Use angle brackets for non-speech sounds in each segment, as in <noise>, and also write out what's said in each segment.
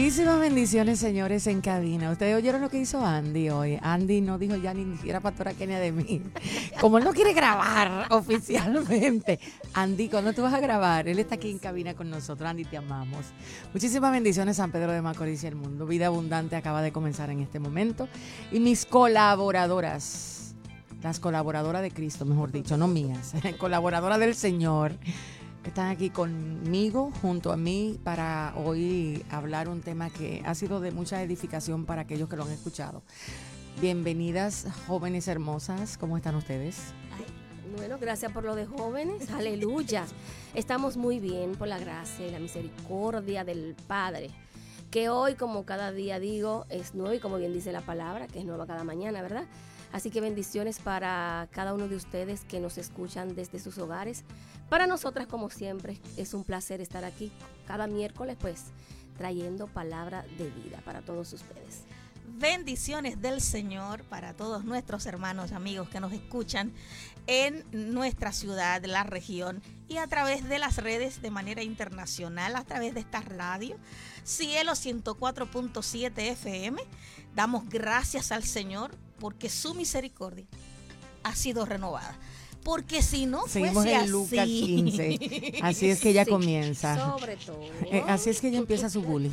Muchísimas bendiciones, señores, en cabina. Ustedes oyeron lo que hizo Andy hoy. Andy no dijo ya ni siquiera Pastora Kenia de mí. Como él no quiere grabar <laughs> oficialmente. Andy, ¿cuándo tú vas a grabar? Él está aquí en cabina con nosotros. Andy, te amamos. Muchísimas bendiciones, San Pedro de Macorís y el mundo. Vida abundante acaba de comenzar en este momento. Y mis colaboradoras, las colaboradoras de Cristo, mejor dicho, no mías, <laughs> colaboradoras del Señor están aquí conmigo, junto a mí, para hoy hablar un tema que ha sido de mucha edificación para aquellos que lo han escuchado. Bienvenidas, jóvenes hermosas, ¿cómo están ustedes? bueno, gracias por lo de jóvenes, aleluya. Estamos muy bien por la gracia y la misericordia del Padre, que hoy, como cada día digo, es nuevo y como bien dice la palabra, que es nueva cada mañana, ¿verdad? Así que bendiciones para cada uno de ustedes que nos escuchan desde sus hogares. Para nosotras, como siempre, es un placer estar aquí cada miércoles, pues, trayendo palabra de vida para todos ustedes. Bendiciones del Señor para todos nuestros hermanos y amigos que nos escuchan en nuestra ciudad, la región y a través de las redes de manera internacional, a través de esta radio, Cielo 104.7 FM. Damos gracias al Señor porque su misericordia ha sido renovada. Porque si no Seguimos fuese en Lucas 15. Así es que ella <laughs> comienza. Sobre todo. Eh, así es que ella empieza su bullying.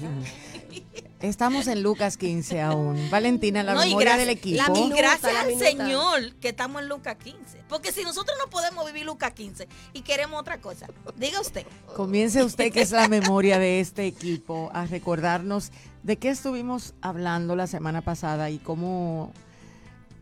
Estamos en Lucas 15 aún. Valentina, la No, memoria gracias- del equipo. La, minuta, gracias la al minuta. Señor que estamos en Lucas 15. Porque si nosotros no podemos vivir Lucas 15 y queremos otra cosa, diga usted. Comience usted, que es la memoria de este equipo, a recordarnos de qué estuvimos hablando la semana pasada y cómo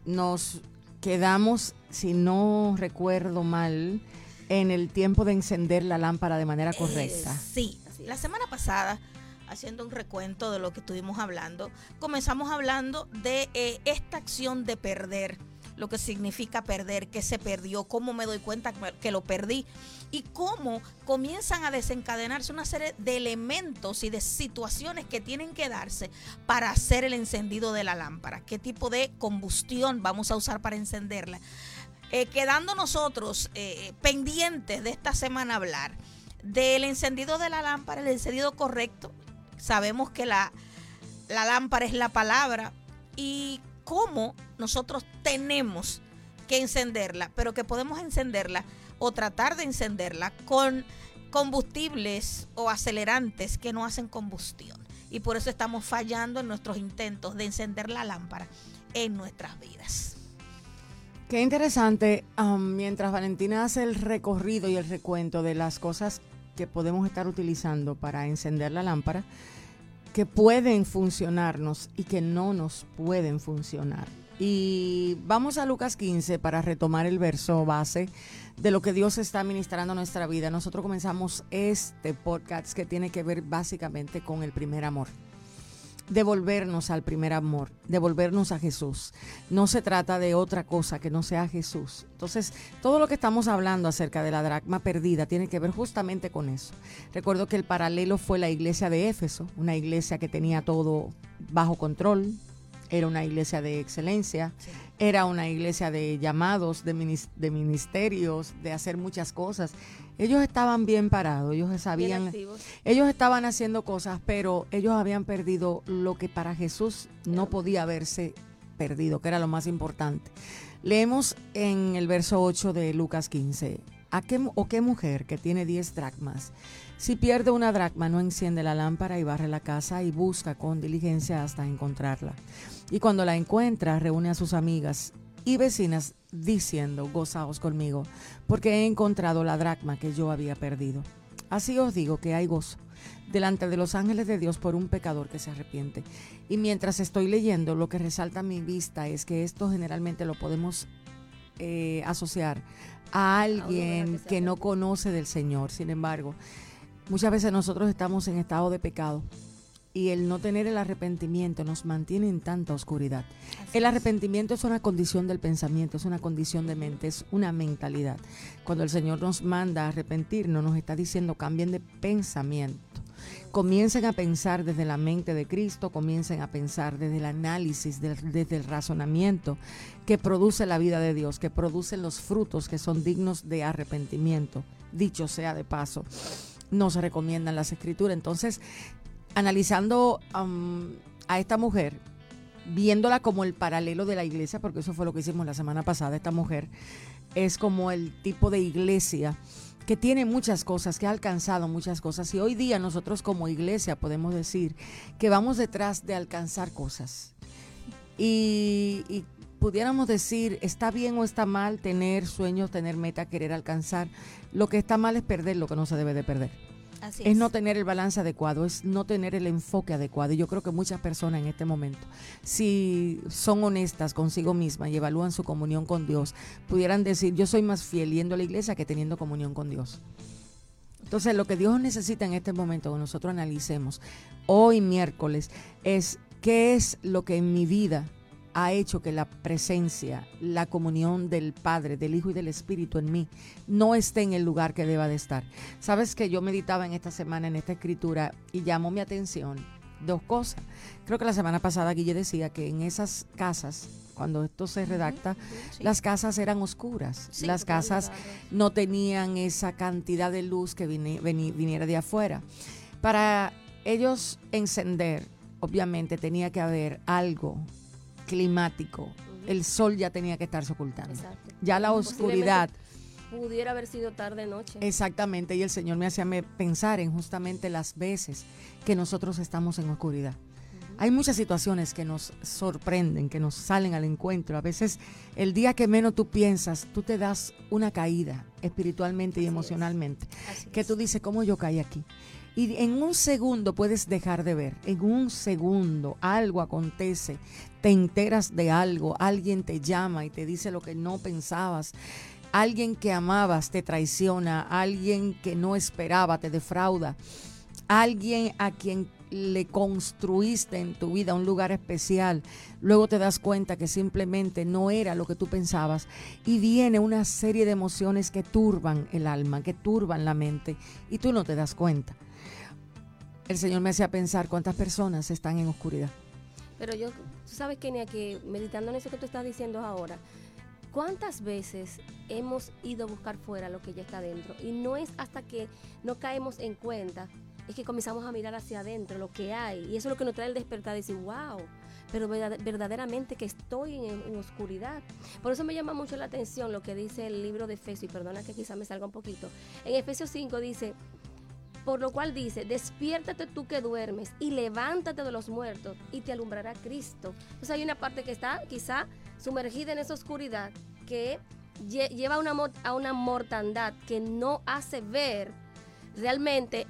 nos quedamos, si no recuerdo mal, en el tiempo de encender la lámpara de manera correcta. Eh, sí, la semana pasada, haciendo un recuento de lo que estuvimos hablando, comenzamos hablando de eh, esta acción de perder, lo que significa perder, que se perdió, cómo me doy cuenta que- que lo perdí y cómo comienzan a desencadenarse una serie de elementos y de situaciones que tienen que darse para hacer el encendido de la lámpara, qué tipo de combustión vamos a usar para encenderla. Eh, quedando nosotros eh, pendientes de esta semana hablar del encendido de la lámpara, el encendido correcto. Sabemos que la, la lámpara es la palabra y cómo nosotros tenemos que encenderla, pero que podemos encenderla o tratar de encenderla con combustibles o acelerantes que no hacen combustión. Y por eso estamos fallando en nuestros intentos de encender la lámpara en nuestras vidas. Qué interesante, am, mientras Valentina hace el recorrido y el recuento de las cosas que podemos estar utilizando para encender la lámpara, que pueden funcionarnos y que no nos pueden funcionar. Y vamos a Lucas 15 para retomar el verso base de lo que Dios está ministrando a nuestra vida. Nosotros comenzamos este podcast que tiene que ver básicamente con el primer amor devolvernos al primer amor, devolvernos a Jesús. No se trata de otra cosa que no sea Jesús. Entonces, todo lo que estamos hablando acerca de la dracma perdida tiene que ver justamente con eso. Recuerdo que el paralelo fue la iglesia de Éfeso, una iglesia que tenía todo bajo control, era una iglesia de excelencia, era una iglesia de llamados, de, minis- de ministerios, de hacer muchas cosas. Ellos estaban bien parados, ellos sabían ellos estaban haciendo cosas, pero ellos habían perdido lo que para Jesús no podía haberse perdido, que era lo más importante. Leemos en el verso 8 de Lucas 15. ¿A qué, o qué mujer que tiene 10 dracmas? Si pierde una dracma, no enciende la lámpara y barre la casa y busca con diligencia hasta encontrarla. Y cuando la encuentra, reúne a sus amigas y vecinas diciendo, gozaos conmigo, porque he encontrado la dracma que yo había perdido. Así os digo que hay gozo delante de los ángeles de Dios por un pecador que se arrepiente. Y mientras estoy leyendo, lo que resalta a mi vista es que esto generalmente lo podemos eh, asociar a alguien que no conoce del Señor. Sin embargo, muchas veces nosotros estamos en estado de pecado y el no tener el arrepentimiento nos mantiene en tanta oscuridad. El arrepentimiento es una condición del pensamiento, es una condición de mente, es una mentalidad. Cuando el Señor nos manda a arrepentirnos, nos está diciendo cambien de pensamiento. Comiencen a pensar desde la mente de Cristo, comiencen a pensar desde el análisis, del- desde el razonamiento que produce la vida de Dios, que producen los frutos que son dignos de arrepentimiento. Dicho sea de paso, nos recomiendan las escrituras. Entonces, analizando a esta mujer, viéndola como el paralelo de la iglesia, porque eso fue lo que hicimos la semana pasada, esta mujer es como el tipo de iglesia que tiene muchas cosas, que ha alcanzado muchas cosas. Y hoy día nosotros como iglesia podemos decir que vamos detrás de alcanzar cosas. Y, pudiéramos decir, está bien o está mal tener sueños, tener meta, querer alcanzar. Lo que está mal es perder lo que no se debe de perder es, no tener el balance adecuado, es no tener el enfoque adecuado. Y yo creo que muchas personas en este momento, si son honestas consigo mismas y evalúan su comunión con Dios, pudieran decir, yo soy más fiel yendo a la iglesia que teniendo comunión con Dios. Entonces, lo que Dios necesita en este momento que nosotros analicemos hoy miércoles es qué es lo que en mi vida ha hecho que la presencia, la comunión del Padre, del Hijo y del Espíritu en mí no esté en el lugar que deba de estar. Sabes que yo meditaba en esta semana en esta escritura y llamó mi atención dos cosas. Creo que la semana pasada Guille decía que en esas casas, cuando esto se redacta, las casas eran oscuras. las casas no tenían esa cantidad de luz que viniera de afuera. Para ellos encender, obviamente tenía que haber algo climático, el sol ya tenía que estarse ocultando. Ya la oscuridad. Pudiera haber sido tarde noche. Exactamente, y el Señor me hacía pensar en justamente las veces que nosotros estamos en oscuridad. Hay muchas situaciones que nos sorprenden, que nos salen al encuentro. A veces el día que menos tú piensas, tú te das una caída espiritualmente y emocionalmente. Que tú dices, ¿cómo yo caí aquí? Y en un segundo puedes dejar de ver, en un segundo algo acontece, te enteras de algo, alguien te llama y te dice lo que no pensabas, alguien que amabas te traiciona, alguien que no esperaba te defrauda, alguien a quien le construiste en tu vida un lugar especial, luego te das cuenta que simplemente no era lo que tú pensabas y viene una serie de emociones que turban el alma, que turban la mente y tú no te das cuenta el Señor me hacía pensar cuántas personas están en oscuridad. Pero yo, tú sabes, Kenia, que meditando en eso que tú estás diciendo ahora, ¿cuántas veces hemos ido a buscar fuera lo que ya está dentro? Y no es hasta que no caemos en cuenta, es que comenzamos a mirar hacia adentro lo que hay. Y eso es lo que nos trae el despertar, de decir, wow, pero verdaderamente que estoy en, en, oscuridad. Por eso me llama mucho la atención lo que dice el libro de Efesios, y perdona que quizá me salga un poquito. En Efesios 5 dice, por lo cual dice, despiértate tú que duermes y levántate de los muertos y te alumbrará Cristo. Entonces hay una parte que está quizá sumergida en esa oscuridad que lleva una, a una mortandad que no hace ver realmente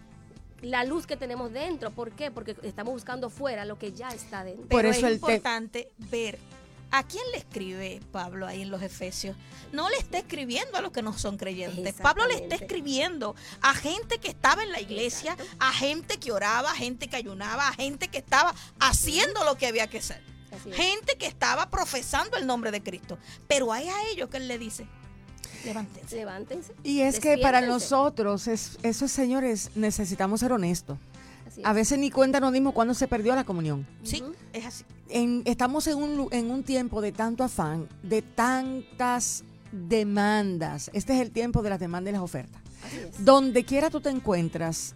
la luz que tenemos dentro. ¿Por qué? Porque estamos buscando fuera lo que ya está dentro. Por eso es importante ver ¿A quién le escribe Pablo ahí en los Efesios? No le está escribiendo a los que no son creyentes. Pablo le está escribiendo a gente que estaba en la iglesia, a gente que oraba, a gente que ayunaba, a gente que estaba haciendo lo que había que hacer. Gente que estaba profesando el nombre de Cristo. Pero hay a ellos que él le dice, levántense. Levántense. Y es que para nosotros, esos señores, necesitamos ser honestos. A veces ni cuenta nos dimos cuando se perdió la comunión. Sí, es así. Estamos en un, en un tiempo de tanto afán, de tantas demandas. Este es el tiempo de las demandas y las ofertas. Donde quiera tú te encuentras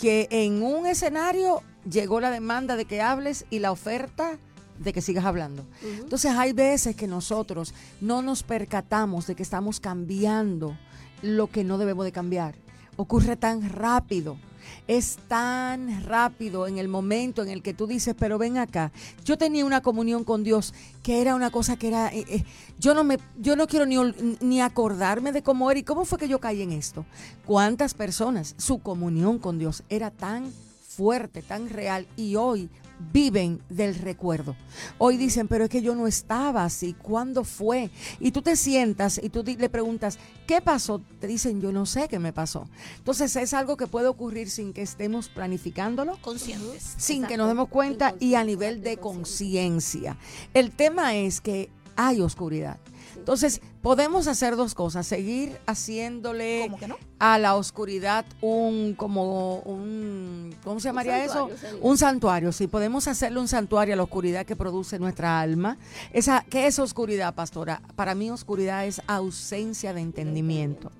que en un escenario llegó la demanda de que hables y la oferta de que sigas hablando. Entonces hay veces que nosotros no nos percatamos de que estamos cambiando lo que no debemos de cambiar. Ocurre tan rápido es tan rápido en el momento en el que tú dices, pero ven acá, yo tenía una comunión con Dios que era una cosa que era, eh, eh, yo no me, yo no quiero ni, ni acordarme de cómo era y cómo fue que yo caí en esto. ¿Cuántas personas su comunión con Dios era tan fuerte, tan real y hoy viven del recuerdo. Hoy dicen, pero es que yo no estaba así, ¿cuándo fue? Y tú te sientas y tú le preguntas, ¿qué pasó? Te dicen, yo no sé qué me pasó. Entonces es algo que puede ocurrir sin que estemos planificándolo. Conscientes. Sin que nos demos cuenta y a nivel de conciencia. El tema es que hay oscuridad. Entonces, podemos hacer dos cosas, seguir haciéndole a la oscuridad un como un ¿cómo se llamaría eso? Un santuario, sí, podemos hacerle un santuario a la oscuridad que produce nuestra alma. Esa ¿qué es oscuridad, pastora? Para mí oscuridad es ausencia de entendimiento.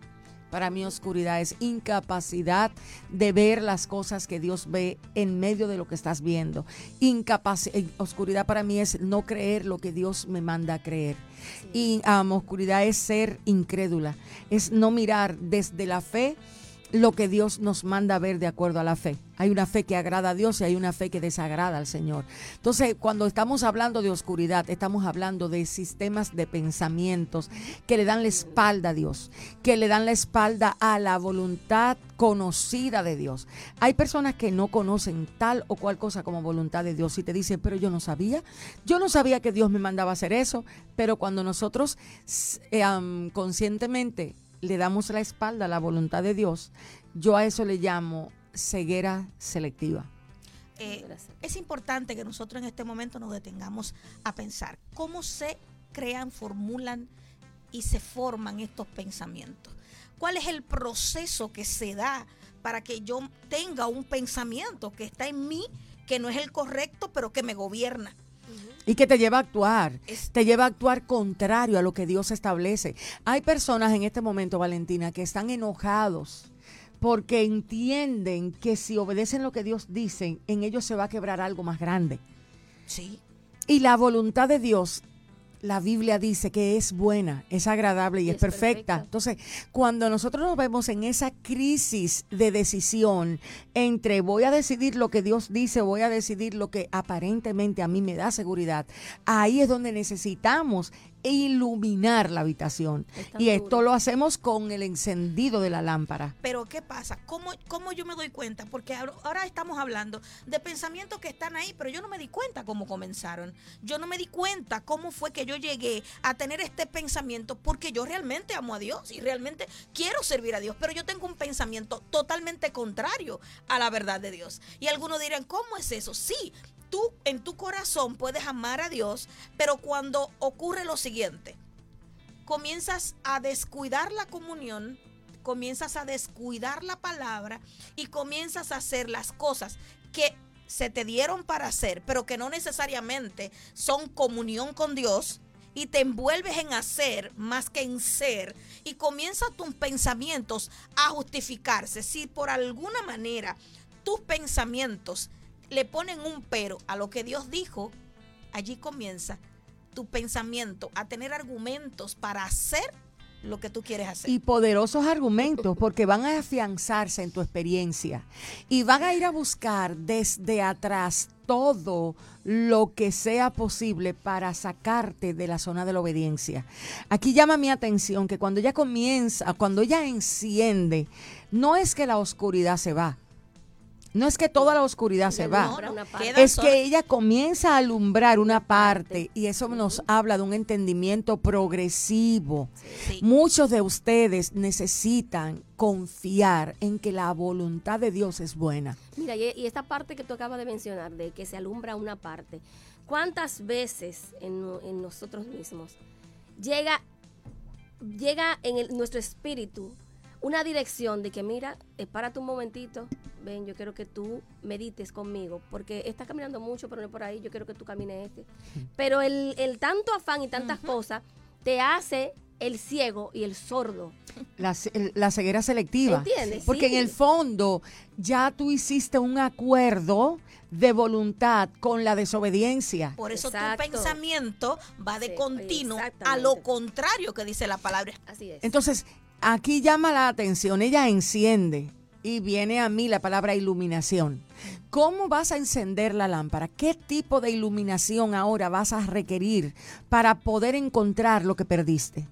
Para mí oscuridad es incapacidad de ver las cosas que Dios ve en medio de lo que estás viendo. Eh, oscuridad para mí es no creer lo que Dios me manda a creer. Y oscuridad es ser incrédula, es no mirar desde la fe lo que Dios nos manda ver de acuerdo a la fe. Hay una fe que agrada a Dios y hay una fe que desagrada al Señor. Entonces, cuando estamos hablando de oscuridad, estamos hablando de sistemas de pensamientos que le dan la espalda a Dios, que le dan la espalda a la voluntad conocida de Dios. Hay personas que no conocen tal o cual cosa como voluntad de Dios y te dicen, pero yo no sabía, yo no sabía que Dios me mandaba a hacer eso, pero cuando nosotros eh, conscientemente le damos la espalda a la voluntad de Dios, yo a eso le llamo ceguera selectiva. Eh, es importante que nosotros en este momento nos detengamos a pensar cómo se crean, formulan y se forman estos pensamientos. ¿Cuál es el proceso que se da para que yo tenga un pensamiento que está en mí, que no es el correcto, pero que me gobierna? Y que te lleva a actuar, te lleva a actuar contrario a lo que Dios establece. Hay personas en este momento, Valentina, que están enojados porque entienden que si obedecen lo que Dios dice, en ellos se va a quebrar algo más grande. Sí. Y la voluntad de Dios la Biblia dice que es buena, es agradable y, es, perfecta. Entonces, cuando nosotros nos vemos en esa crisis de decisión entre voy a decidir lo que Dios dice, voy a decidir lo que aparentemente a mí me da seguridad, ahí es donde necesitamos iluminar la habitación. Y esto lo hacemos con el encendido de la lámpara. Pero ¿qué pasa? ¿Cómo, ¿Cómo yo me doy cuenta? Porque ahora estamos hablando de pensamientos que están ahí, pero yo no me di cuenta cómo comenzaron. Yo no me di cuenta cómo fue que yo llegué a tener este pensamiento porque yo realmente amo a Dios y realmente quiero servir a Dios, pero yo tengo un pensamiento totalmente contrario a la verdad de Dios. Y algunos dirán, ¿cómo es eso? Sí, tú en tu corazón puedes amar a Dios, pero cuando ocurre lo siguiente, comienzas a descuidar la comunión, comienzas a descuidar la palabra y comienzas a hacer las cosas que se te dieron para hacer, pero que no necesariamente son comunión con Dios, y te envuelves en hacer más que en ser y comienzan tus pensamientos a justificarse. Si por alguna manera tus pensamientos le ponen un pero a lo que Dios dijo, allí comienza tu pensamiento a tener argumentos para hacer lo que tú quieres hacer. Y poderosos argumentos, porque van a afianzarse en tu experiencia y van a ir a buscar desde atrás todo lo que sea posible para sacarte de la zona de la obediencia. Aquí llama mi atención que cuando ella comienza, cuando ella enciende, no es que la oscuridad se va, no es que toda la oscuridad se va, es que ella comienza a alumbrar una parte y eso nos habla de un entendimiento progresivo. Muchos de ustedes necesitan confiar en que la voluntad de Dios es buena. Mira, y esta parte que tú acabas de mencionar, de que se alumbra una parte, ¿cuántas veces en, nosotros mismos llega, llega en nuestro espíritu una dirección de que, mira, espárate un momentito, ven, yo quiero que tú medites conmigo, porque estás caminando mucho, pero no por ahí, yo quiero que tú camines este. <laughs> Pero el, el tanto afán y tantas cosas te hace el ciego y el sordo. La, la ceguera selectiva. ¿Entiendes? Porque en el fondo ya tú hiciste un acuerdo de voluntad con la desobediencia. Por eso tu pensamiento va de continuo a lo contrario que dice la palabra. Así es. Entonces, aquí llama la atención, ella enciende y viene a mí la palabra iluminación. ¿Cómo vas a encender la lámpara? ¿Qué tipo de iluminación ahora vas a requerir para poder encontrar lo que perdiste?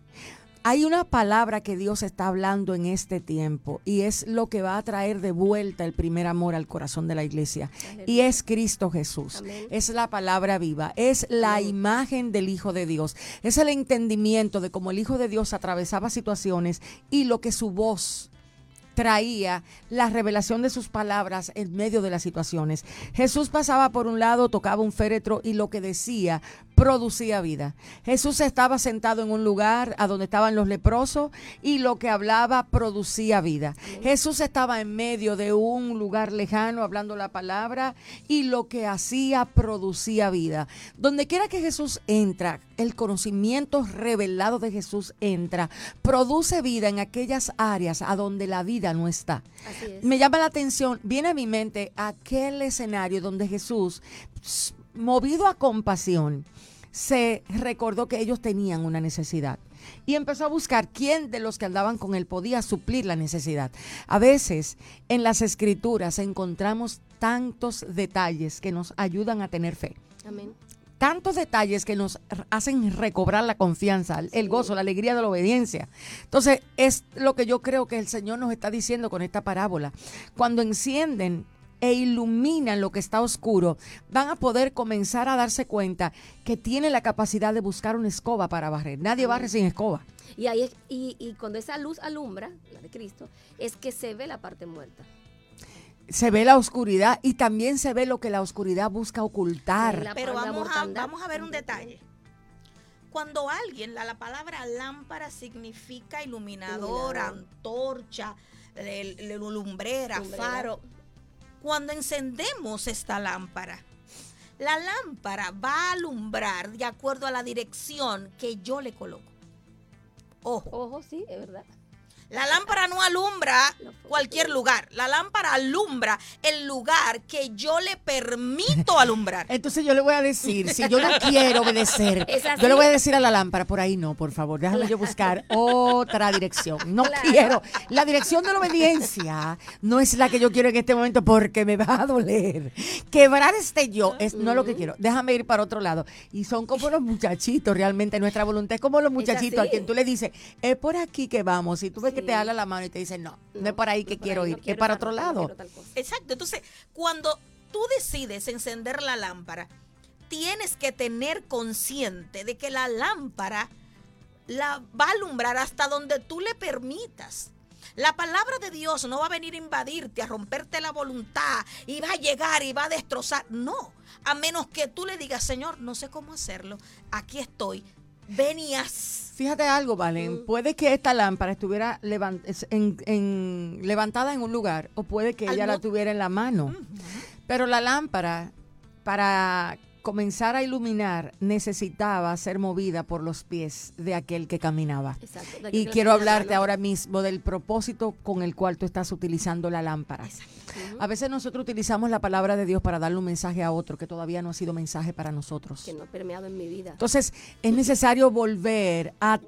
Hay una palabra que Dios está hablando en este tiempo y es lo que va a traer de vuelta el primer amor al corazón de la iglesia. Y es Cristo Jesús. Es la palabra viva. Es la imagen del Hijo de Dios. Es el entendimiento de cómo el Hijo de Dios atravesaba situaciones y lo que su voz traía la revelación de sus palabras en medio de las situaciones. Jesús pasaba por un lado, tocaba un féretro y lo que decía producía vida. Jesús estaba sentado en un lugar a donde estaban los leprosos y lo que hablaba producía vida. Jesús estaba en medio de un lugar lejano hablando la palabra y lo que hacía producía vida. Donde quiera que Jesús entra, el conocimiento revelado de Jesús entra, produce vida en aquellas áreas a donde la vida no está. Me llama la atención, viene a mi mente aquel escenario donde Jesús, movido a compasión, se recordó que ellos tenían una necesidad y empezó a buscar quién de los que andaban con él podía suplir la necesidad. A veces en las escrituras encontramos tantos detalles que nos ayudan a tener fe. Tantos detalles que nos hacen recobrar la confianza, el gozo, la alegría de la obediencia. Entonces, es lo que yo creo que el Señor nos está diciendo con esta parábola. Cuando encienden e iluminan lo que está oscuro, van a poder comenzar a darse cuenta que tienen la capacidad de buscar una escoba para barrer. Nadie barre sin escoba. Y, ahí, y, y cuando esa luz alumbra, la de Cristo, es que se ve la parte muerta se ve la oscuridad y también se ve lo que la oscuridad busca ocultar. Pero vamos a, vamos a ver un detalle. Cuando alguien, la, la palabra lámpara significa iluminador, antorcha, lumbrera, faro cuando encendemos esta lámpara, la lámpara va a alumbrar de acuerdo a la dirección que yo le coloco. Ojo. Ojo, sí, es verdad. La lámpara no alumbra cualquier lugar. La lámpara alumbra el lugar que yo le permito <laughs> alumbrar. Entonces yo le voy a decir, si yo no <laughs> quiero obedecer, yo le voy a decir a la lámpara, por ahí no, por favor, déjame yo buscar otra dirección. No quiero. La dirección de la obediencia no es la que yo quiero en este momento porque me va a doler. Quebrar este yo es no lo que quiero. Déjame ir para otro lado. Y son como los muchachitos, realmente nuestra voluntad es como los muchachitos a quien tú le dices, es por aquí que vamos. Y tú ves que te habla la mano y te dice, no, no, es por ahí que quiero ir, es para otro lado. Exacto, entonces cuando tú decides encender la lámpara, tienes que tener consciente de que la lámpara la va a alumbrar hasta donde tú le permitas. La palabra de Dios no va a venir a invadirte, a romperte la voluntad y va a llegar y va a destrozar. No, a menos que tú le digas, Señor, no sé cómo hacerlo, aquí estoy, venías. Fíjate algo, Valen. Puede que esta lámpara estuviera en, levantada en un lugar o puede que ella la tuviera en la mano. Pero la lámpara, para comenzar a iluminar, necesitaba ser movida por los pies de aquel que caminaba. y quiero hablarte ahora mismo del propósito con el cual tú estás utilizando la lámpara. A veces nosotros utilizamos la palabra de Dios para darle un mensaje a otro que todavía no ha sido mensaje para nosotros. Que no ha permeado en mi vida. Entonces, es necesario volver a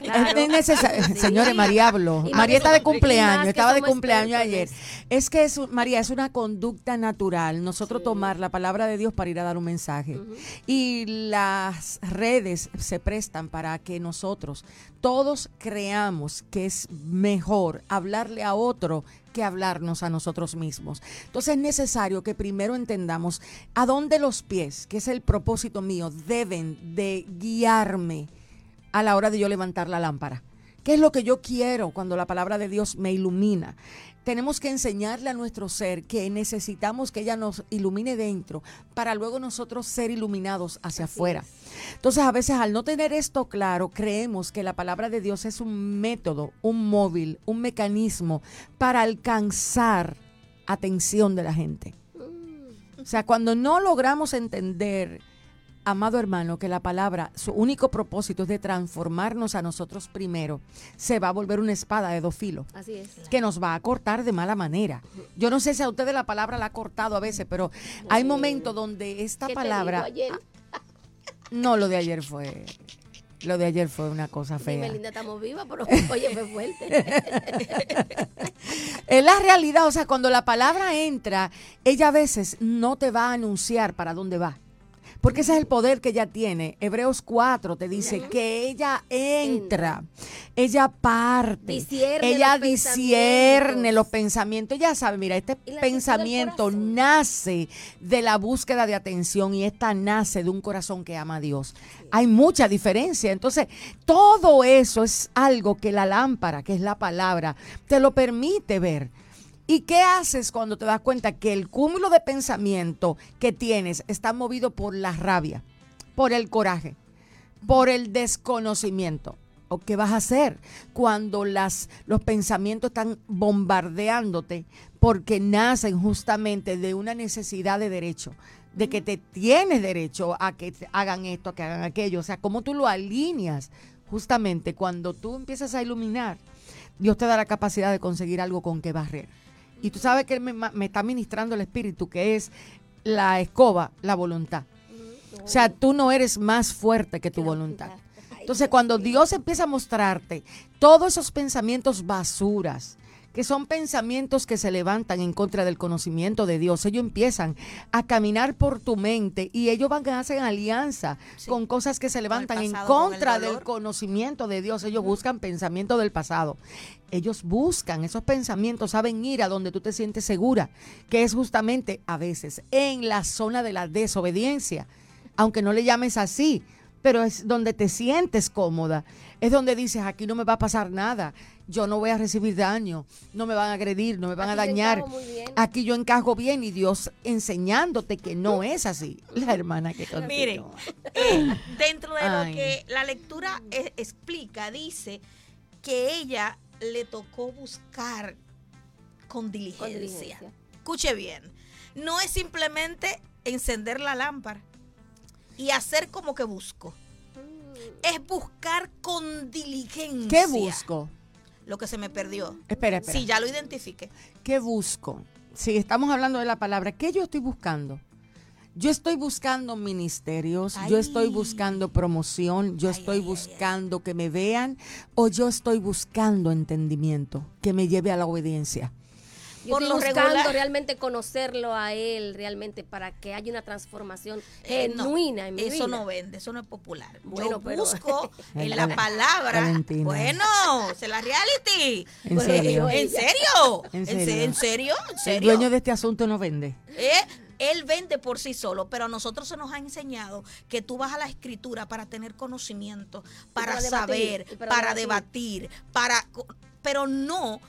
es necesario. Señores, María habló. María está de cumpleaños, estaba de cumpleaños ayer. Es que es, María, es una conducta natural nosotros tomar la palabra de Dios para ir a dar un mensaje. Y las redes se prestan para que nosotros todos creamos que es mejor hablarle a otro que hablarnos a nosotros mismos. Entonces es necesario que primero entendamos a dónde los pies, que es el propósito mío, deben de guiarme a la hora de yo levantar la lámpara. ¿Qué es lo que yo quiero cuando la palabra de Dios me ilumina? Tenemos que enseñarle a nuestro ser que necesitamos que ella nos ilumine dentro para luego nosotros ser iluminados hacia afuera. Entonces a veces al no tener esto claro, creemos que la palabra de Dios es un método, un móvil, un mecanismo para alcanzar atención de la gente. Mm. O sea, cuando no logramos entender amado hermano, que la palabra, su único propósito es de transformarnos a nosotros primero, se va a volver una espada de dos filos. Así es. Que nos va a cortar de mala manera. Yo no sé si a ustedes la palabra la ha cortado a veces, pero hay momentos donde esta palabra... <laughs> No, lo de ayer fue... Lo de ayer fue una cosa fea. Melinda, estamos vivas, pero <laughs> oye, fue fuerte. <laughs> es la realidad, o sea, cuando la palabra entra, ella a veces no te va a anunciar para dónde va. Porque ese es el poder que ella tiene. Hebreos 4 te dice que ella entra, ella parte, ella discierne los pensamientos. Ella sabe, mira, este pensamiento nace de la búsqueda de atención y esta nace de un corazón que ama a Dios. Hay mucha diferencia. Entonces, todo eso es algo que la lámpara, que es la palabra, te lo permite ver. ¿Y qué haces cuando te das cuenta que el cúmulo de pensamiento que tienes está movido por la rabia? por el coraje, por el desconocimiento. ¿O qué vas a hacer cuando las, los pensamientos están bombardeándote porque nacen justamente de una necesidad de derecho? de que te tienes derecho a que hagan esto, a que hagan aquello. O sea, cómo tú lo alineas justamente cuando tú empiezas a iluminar, Dios te da la capacidad de conseguir algo con que barrer. Y tú sabes que me, me está ministrando el espíritu, que es la escoba, la voluntad. O sea, tú no eres más fuerte que tu voluntad. Entonces, cuando Dios empieza a mostrarte todos esos pensamientos basuras, que son pensamientos que se levantan en contra del conocimiento de Dios. Ellos empiezan a caminar por tu mente y ellos van a hacer alianza con cosas que se levantan en contra del conocimiento de Dios. Ellos buscan pensamiento del pasado. Ellos buscan esos pensamientos, saben ir a donde tú te sientes segura, que es justamente a veces en la zona de la desobediencia, aunque no le llames así, pero es donde te sientes cómoda, es donde dices, aquí no me va a pasar nada, yo no voy a recibir daño, no me van a agredir, no me van a dañar. Aquí yo encajo bien y Dios enseñándote que no es así. La hermana que Miren, eh, dentro de lo que la lectura e, explica, dice que ella le tocó buscar con diligencia. Escuche bien, no es simplemente encender la lámpara y hacer como que busco. Mm. Es buscar con diligencia. ¿Qué busco? Lo que se me perdió. Espera, espera. Sí, ya lo identifique. ¿Qué busco? Si estamos hablando de la palabra, ¿qué yo estoy buscando? Yo estoy buscando ministerios, yo estoy buscando promoción, yo estoy buscando que me vean o yo estoy buscando entendimiento que me lleve a la obediencia por lo buscando realmente conocerlo a él, realmente para que haya una transformación eh, genuina en mi eso no vende, eso no es popular. Yo busco <laughs> en la palabra. Bueno, es la reality. ¿En serio? ¿En serio? ¿En serio? El dueño de este asunto no vende. ¿Eh? Él vende por sí solo, pero a nosotros se nos ha enseñado que tú vas a la escritura para tener conocimiento, para, saber, para, debatir, para pero no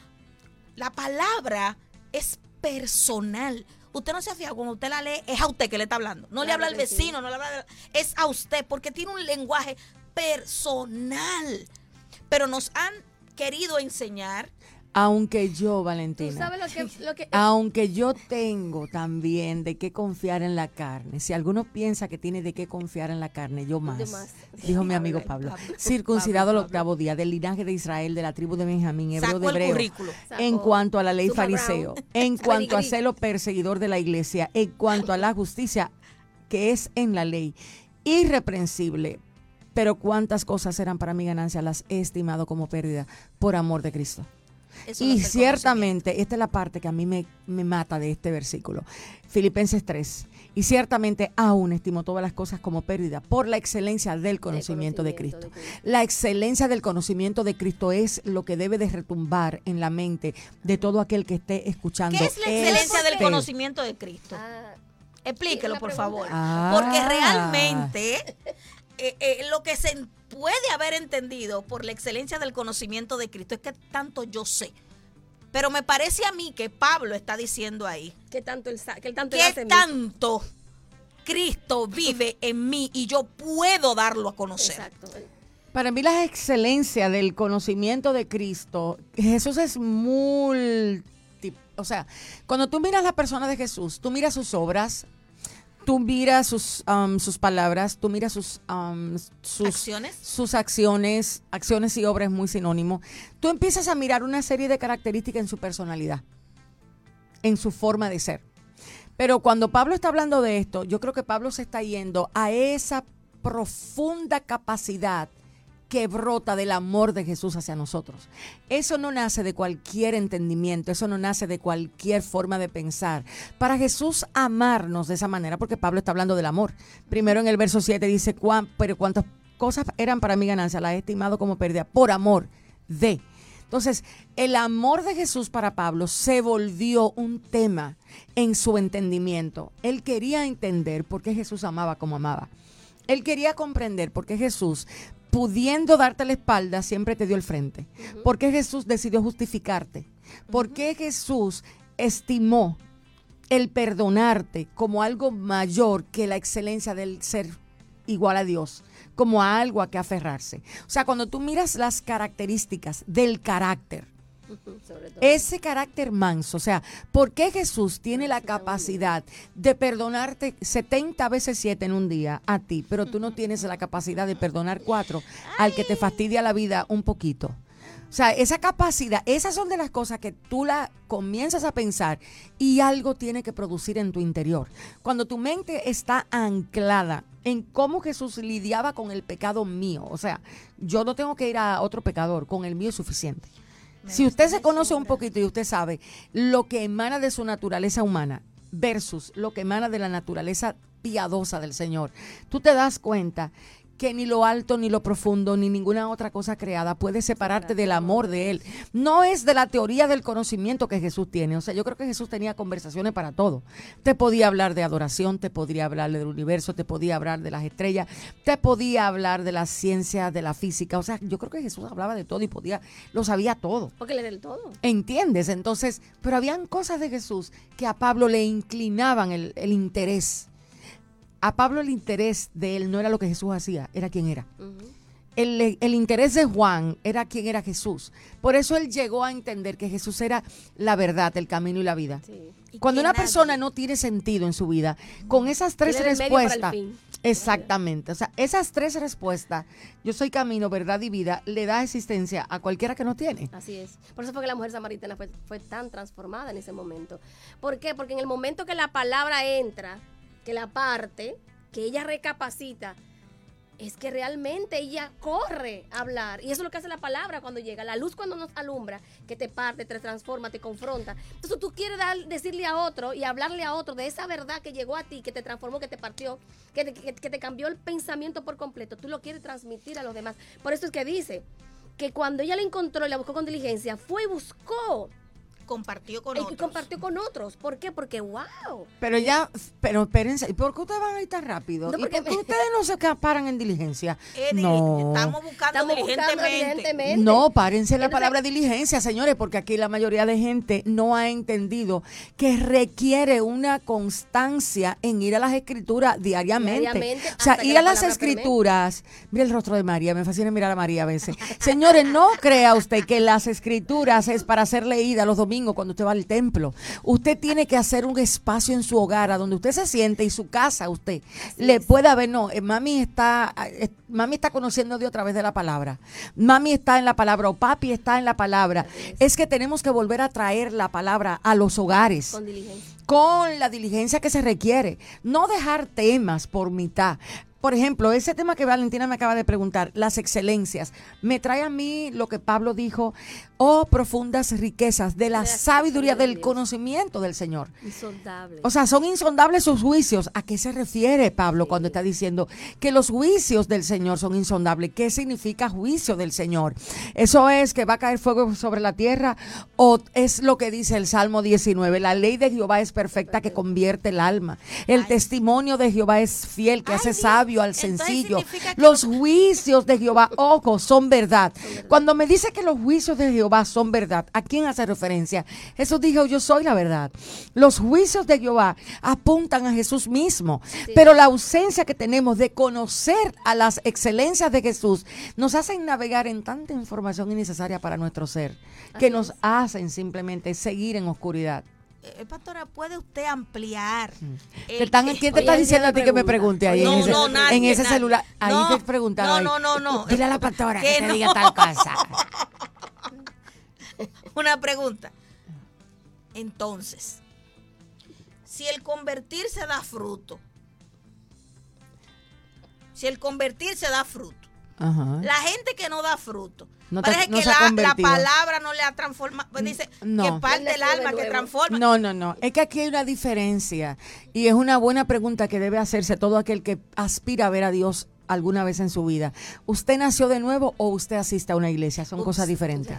la palabra es personal. Usted no se fija, cuando usted la lee, es a usted que le está hablando. No le habla al vecino, no le habla, es a usted, porque tiene un lenguaje personal. Pero nos han querido enseñar aunque yo, Valentina, <laughs> aunque yo tengo también de qué confiar en la carne, si alguno piensa que tiene de qué confiar en la carne, yo más, dijo mi <laughs> amigo Pablo, circuncidado el octavo día, del linaje de Israel, de la tribu de Benjamín, hebreo de hebreo, en cuanto a la ley fariseo, en <laughs> cuanto a celo perseguidor de la iglesia, en cuanto a la justicia que es en la ley, irreprensible, pero cuántas cosas eran para mi ganancia, las he estimado como pérdida por amor de Cristo y ciertamente, esta es la parte que a mí me, mata de este versículo. Filipenses 3. Y ciertamente aún estimo todas las cosas como pérdida por la excelencia del conocimiento, de, Cristo. La excelencia del conocimiento de Cristo es lo que debe de retumbar en la mente de todo aquel que esté escuchando. ¿Qué es la excelencia del conocimiento de Cristo? Ah, Explíquelo, por favor. Porque ah. realmente eh, eh, lo que se puede haber entendido por la excelencia del conocimiento de Cristo es que tanto yo sé. Pero me parece a mí que Pablo está diciendo ahí. Que tanto él que tanto, tanto Cristo vive en mí y yo puedo darlo a conocer. Exacto. Para mí la excelencia del conocimiento de Cristo, Jesús es muy... O sea, cuando tú miras la persona de Jesús, tú miras sus obras, tú miras sus, um, sus palabras, tú miras sus, um, sus acciones, sus acciones, acciones y obras muy sinónimo. Tú empiezas a mirar una serie de características en su personalidad, en su forma de ser. Pero cuando Pablo está hablando de esto, yo creo que Pablo se está yendo a esa profunda capacidad que brota del amor de Jesús hacia nosotros. Eso no nace de cualquier entendimiento, eso no nace de cualquier forma de pensar. Para Jesús amarnos de esa manera, porque Pablo está hablando del amor. Primero en el verso 7 dice, pero cuántas cosas eran para mi ganancia, las he estimado como pérdida, por amor de. Entonces, el amor de Jesús para Pablo se volvió un tema en su entendimiento. Él quería entender por qué Jesús amaba como amaba. Él quería comprender por qué Jesús pudiendo darte la espalda, siempre te dio el frente. ¿Por qué Jesús decidió justificarte? ¿Por qué Jesús estimó el perdonarte como algo mayor que la excelencia del ser igual a Dios, como a algo a que aferrarse. O sea, cuando tú miras las características del carácter, Sobre todo. ese carácter manso, o sea, ¿por qué Jesús tiene la capacidad de perdonarte 70 veces 7 en un día a ti, pero tú no tienes la capacidad de perdonar cuatro al que te fastidia la vida un poquito? O sea, esa capacidad, esas son de las cosas que tú la comienzas a pensar y algo tiene que producir en tu interior. Cuando tu mente está anclada en cómo Jesús lidiaba con el pecado mío, o sea, yo no tengo que ir a otro pecador, con el mío es suficiente. Si usted se conoce un poquito y usted sabe lo que emana de su naturaleza humana versus lo que emana de la naturaleza piadosa del Señor, tú te das cuenta que ni lo alto, ni lo profundo, ni ninguna otra cosa creada puede separarte del amor de Él. No es de la teoría del conocimiento que Jesús tiene. O sea, yo creo que Jesús tenía conversaciones para todo. Te podía hablar de adoración, te podría hablar del universo, te podía hablar de las estrellas, te podía hablar de la ciencia, de la física. O sea, yo creo que Jesús hablaba de todo y podía, lo sabía todo. Porque le del todo. ¿Entiendes? Entonces, pero habían cosas de Jesús que a Pablo le inclinaban el, el interés. A Pablo el interés de él no era lo que Jesús hacía, era quién era. El, el interés de Juan era quién era Jesús. Por eso él llegó a entender que Jesús era la verdad, el camino y la vida. Sí. Y Cuando una nadie- persona no tiene sentido en su vida, con esas tres respuestas, exactamente, o sea, esas tres respuestas, yo soy camino, verdad y vida, le da existencia a cualquiera que no tiene. Así es. Por eso fue que la mujer samaritana fue, fue tan transformada en ese momento. ¿Por qué? Porque en el momento que la palabra entra, que la parte, que ella recapacita, es que realmente ella corre a hablar. Y eso es lo que hace la palabra cuando llega. La luz cuando nos alumbra, que te parte, te transforma, te confronta. Entonces tú quieres decirle a otro y hablarle a otro de esa verdad que llegó a ti, que te transformó, que te partió, que te, que- que te cambió el pensamiento por completo. Tú lo quieres transmitir a los demás. Por eso es que dice que cuando ella la encontró y la buscó con diligencia, fue y buscó compartió con y otros. compartió con otros. ¿Por qué? Porque, wow. Pero ya, pero espérense, ¿y por qué ustedes van a ir tan rápido? No, ¿Y por qué ustedes no se paran en diligencia? Eh, no. Estamos buscando Estamos diligentemente. diligentemente. No, párense la Entonces- palabra diligencia, señores, porque aquí la mayoría de gente no ha entendido que requiere una constancia en ir a las escrituras diariamente. Diariamente, o sea, ir la a las escrituras. Mira el rostro de María, me fascina mirar a María a veces. Señores, no crea usted que las escrituras es para ser leída los domingos cuando usted va al templo. Usted tiene que hacer un espacio en su hogar a donde usted se siente y su casa usted le pueda ver, no, eh, mami está, eh, mami está conociendo a Dios a través de la palabra. Mami está en la palabra o papi está en la palabra. Es que tenemos que volver a traer la palabra a los hogares Con diligencia. con la diligencia que se requiere. No dejar temas por mitad. Por ejemplo, ese tema que Valentina me acaba de preguntar, las excelencias, me trae a mí lo que Pablo dijo, oh profundas riquezas de la De la sabiduría, sabiduría de del Dios. conocimiento del Señor. Insondable. O sea, son insondables sus juicios. ¿A qué se refiere Pablo cuando está diciendo que los juicios del Señor son insondables? ¿Qué significa juicio del Señor? ¿Eso es que va a caer fuego sobre la tierra? ¿O es lo que dice el Salmo 19? La ley de Jehová es perfecta que convierte el alma. El Ay. testimonio de Jehová es fiel que Ay, hace Dios. Sabio al sencillo. Los juicios de Jehová, ojo, son verdad. Cuando me dice que los juicios de Jehová son verdad, ¿a quién hace referencia? Jesús dijo, yo soy la verdad. Los juicios de Jehová apuntan a Jesús mismo, pero la ausencia que tenemos de conocer a las excelencias de Jesús nos hacen navegar en tanta información innecesaria para nuestro ser, que nos es. hacen simplemente seguir en oscuridad. Eh, pastora, ¿puede usted ampliar? ¿Te el- están- ¿Quién te está diciendo a ti que me pregunte ahí Oye, en No, ese, no, nadie, en ese celular? Ahí No, te preguntaron. no, no, no, no. Dile a la pastora que, Que te no. diga tal cosa. <laughs> Una pregunta. Entonces, si el convertirse da fruto, si el convertirse da fruto, Ajá. la gente que no da fruto, No te- parece no que se ha la, la palabra no le ha transformado, pues dice No. que parte de alma que transforma. No, no, no. Es que aquí hay una diferencia y es una buena pregunta que debe hacerse todo aquel que aspira a ver a Dios alguna vez en su vida. ¿Usted nació de nuevo o usted asiste a una iglesia? Son Ups, cosas diferentes.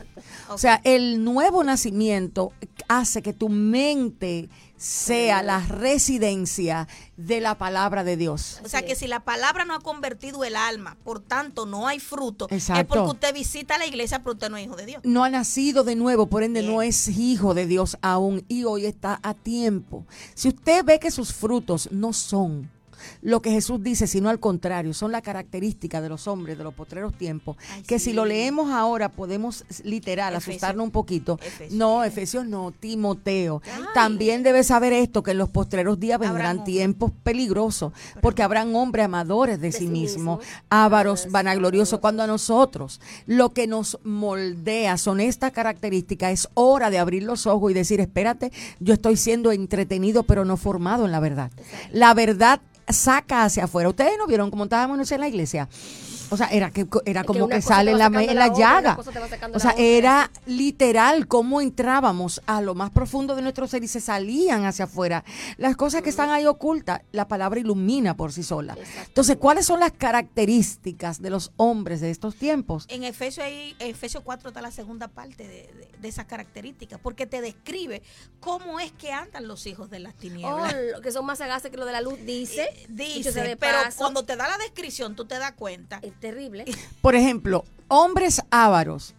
O sea, el nuevo nacimiento hace que tu mente sea la residencia de la palabra de Dios. O sea que si la palabra no ha convertido el alma, por tanto no hay fruto, es Exacto. porque usted visita la iglesia, pero usted no es hijo de Dios. no ha nacido de nuevo, por ende Bien. no es hijo de Dios aún y hoy está a tiempo. Si usted ve que sus frutos no son lo que Jesús dice, sino al contrario, son la característica de los hombres de los potreros tiempos, que si lo leemos ahora podemos literal asustarnos un poquito. No, Efesios no, Timoteo. También debes saber esto, que en los postreros días vendrán tiempos peligrosos, porque habrán hombres amadores de, sí mismos, ávaros, vanagloriosos, cuando a nosotros. Lo que nos moldea son estas características, es hora de abrir los ojos y decir, espérate, yo estoy siendo entretenido, pero no formado en la verdad. La verdad saca hacia afuera. Ustedes no vieron cómo estábamos en la iglesia. O sea, era que era como que, sale en la, la, llaga. O sea, era literal cómo entrábamos a lo más profundo de nuestro ser y se salían hacia afuera. Las cosas que están ahí ocultas, la palabra ilumina por sí sola. Entonces, ¿cuáles son las características de los hombres de estos tiempos? En Efesios, ahí, Efesios 4 está la segunda parte de, esas características, porque te describe cómo es que andan los hijos de las tinieblas. Oh, que son más sagaces que lo de la luz, dice. Eh, dice, pero cuando te da la descripción, tú te das cuenta terrible. Por ejemplo, hombres ávaros.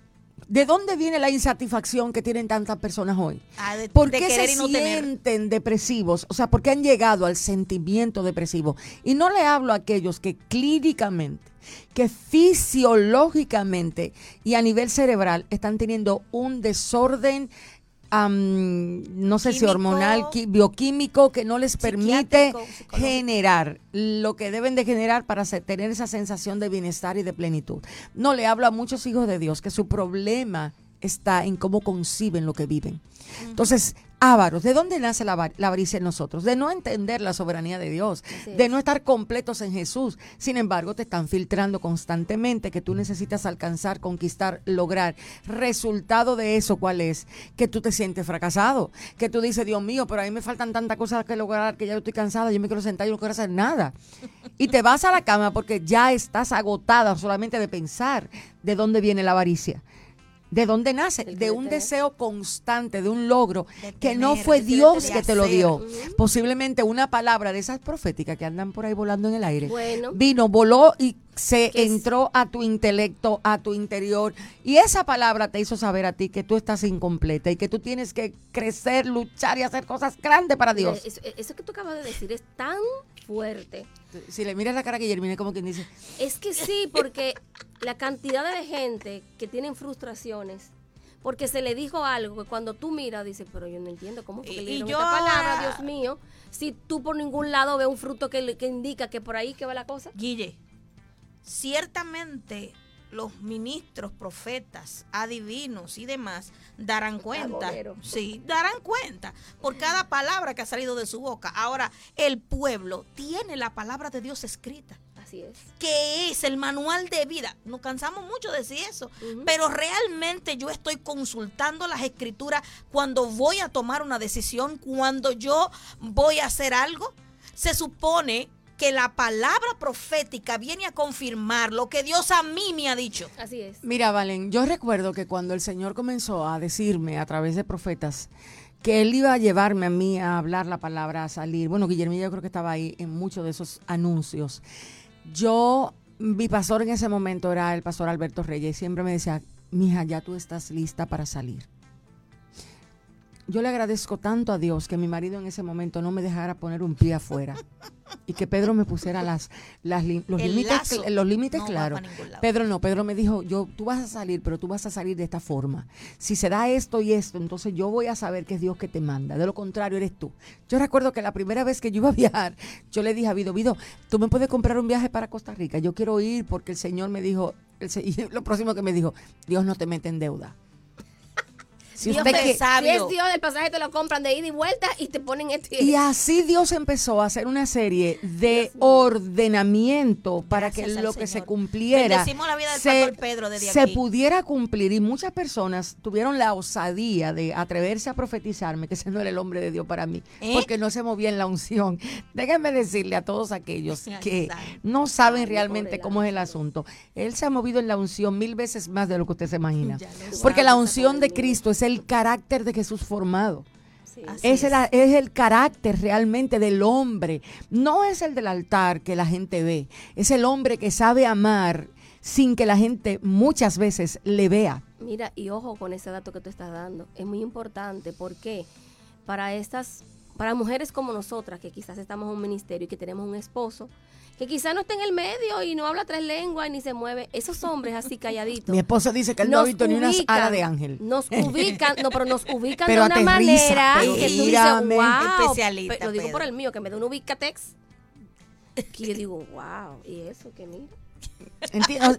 ¿De dónde viene la insatisfacción que tienen tantas personas hoy? Ah, ¿Por qué se sienten depresivos? O sea, ¿por qué han llegado al sentimiento depresivo? Y no le hablo a aquellos que clínicamente, que fisiológicamente y a nivel cerebral están teniendo un desorden no sé si hormonal, bioquímico, que no les permite generar lo que deben de generar para tener esa sensación de bienestar y de plenitud. No le hablo a muchos hijos de Dios que su problema está en cómo conciben lo que viven. Entonces, ávaros. ¿De dónde nace la, avaricia en nosotros? De no entender la soberanía de Dios, de no estar completos en Jesús. Sin embargo, te están filtrando constantemente que tú necesitas alcanzar, conquistar, lograr. Resultado de eso, ¿cuál es? Que tú te sientes fracasado, que tú dices, Dios mío, pero a mí me faltan tantas cosas que lograr que ya estoy cansada, yo me quiero sentar y no quiero hacer nada. Y te vas a la cama porque ya estás agotada solamente de pensar de dónde viene la avaricia. ¿De dónde nace? De un deseo constante, de un logro, que no fue Dios que te lo dio. Posiblemente una palabra de esas proféticas que andan por ahí volando en el aire. Vino, voló y se entró a tu intelecto, a tu interior. Y esa palabra te hizo saber a ti que tú estás incompleta y que tú tienes que crecer, luchar y hacer cosas grandes para Dios. Eso, que tú acabas de decir es tan fuerte. Si le miras la cara a Guillermina, como quien dice. Es que sí, porque la cantidad de gente que tienen frustraciones porque se le dijo algo que cuando tú miras dices, pero yo no entiendo cómo fue que le dieron esta palabra, Dios mío, si tú por ningún lado ves un fruto que, que indica que por ahí que va la cosa. Guille, ciertamente los ministros, profetas, adivinos y demás darán cuenta. Sí, darán cuenta por cada palabra que ha salido de su boca. Ahora, el pueblo tiene la palabra de Dios escrita. Así es. Que es el manual de vida. Nos cansamos mucho de decir eso, pero realmente yo estoy consultando las escrituras cuando voy a tomar una decisión, cuando yo voy a hacer algo. Se supone que la palabra profética viene a confirmar lo que Dios a mí me ha dicho. Así es. Mira, Valen, yo recuerdo que cuando el Señor comenzó a decirme a través de profetas que Él iba a llevarme a mí a hablar la palabra, a salir, bueno, Guillermo yo creo que estaba ahí en muchos de esos anuncios. Yo, mi pastor en ese momento era el pastor Alberto Reyes, y siempre me decía, mija, ya tú estás lista para salir yo le agradezco tanto a Dios que mi marido en ese momento no me dejara poner un pie afuera y que Pedro me pusiera las, las los, límites, los límites claros. Pedro no, Pedro me dijo, yo, tú vas a salir, pero tú vas a salir de esta forma. Si se da esto y esto, entonces yo voy a saber que es Dios que te manda. De lo contrario, eres tú. Yo recuerdo que la primera vez que yo iba a viajar, yo le dije a Vido, Vido, tú me puedes comprar un viaje para Costa Rica. Yo quiero ir porque el Señor me dijo, el, <laughs> lo próximo que me dijo, Dios no te mete en deuda. Si usted que, es Dios, el pasaje te lo compran de ida y vuelta y te ponen este. Y así Dios empezó a hacer una serie de ordenamiento para que lo que se cumpliera se, Pedro se pudiera cumplir. Y muchas personas tuvieron la osadía de atreverse a profetizarme que ese no era el hombre de Dios para mí, ¿Eh? porque no se movía en la unción. <laughs> Déjenme decirle a todos aquellos que no saben realmente cómo es el asunto. Él se ha movido en la unción mil veces más de lo que usted se imagina. Porque la unción de Cristo es el el carácter de Jesús formado. es, el, es el carácter realmente del hombre. No es el del altar que la gente ve. Es el hombre que sabe amar sin que la gente muchas veces le vea. Mira, y ojo con ese dato que tú estás dando. Es muy importante porque para estas para mujeres como nosotras, que quizás estamos en un ministerio y que tenemos un esposo, que quizás no está en el medio y no habla tres lenguas ni se mueve, esos hombres así calladitos. Mi esposo dice que él no ha visto ni una ala de ángel. Nos ubican, no, pero nos ubican de una manera que tú dices, wow, especialista. Lo digo por el mío, que me da un ubicatex. Que yo digo, wow, y eso que mira.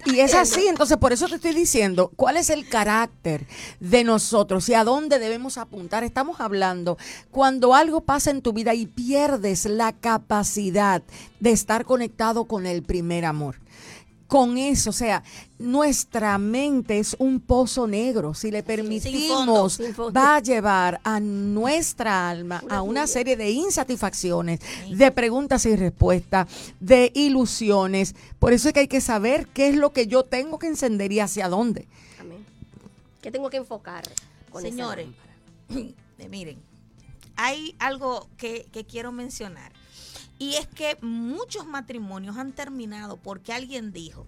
Y es así, entonces por eso te estoy diciendo, ¿cuál es el carácter de nosotros y a dónde debemos apuntar? Estamos hablando cuando algo pasa en tu vida y pierdes la capacidad de estar conectado con el primer amor con eso. O sea, nuestra mente es un pozo negro. Si le permitimos, va a llevar a nuestra alma a una serie de insatisfacciones, de preguntas y respuestas, de ilusiones. Por eso es que hay que saber qué es lo que yo tengo que encender y hacia dónde. Amén. ¿Qué tengo que enfocar? Señores, <clears throat> miren, hay algo que quiero mencionar. Y es que muchos matrimonios han terminado porque alguien dijo,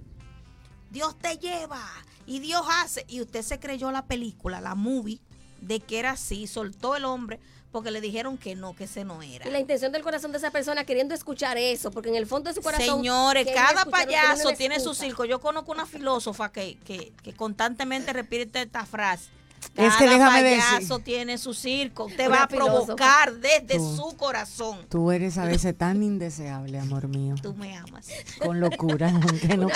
Dios te lleva y Dios hace. Y usted se creyó la película, la movie, de que era así, soltó el hombre porque le dijeron que no, que ese no era. Y la intención del corazón de esa persona queriendo escuchar eso, porque en el fondo de su corazón... Señores, cada payaso tiene su circo. Yo conozco una filósofa que, que, que constantemente repite esta frase es que déjame payaso tiene su circo. Te va a provocar desde su corazón. Tú eres a veces tan indeseable, amor mío. Tú me amas. Con locura. <laughs> Que no,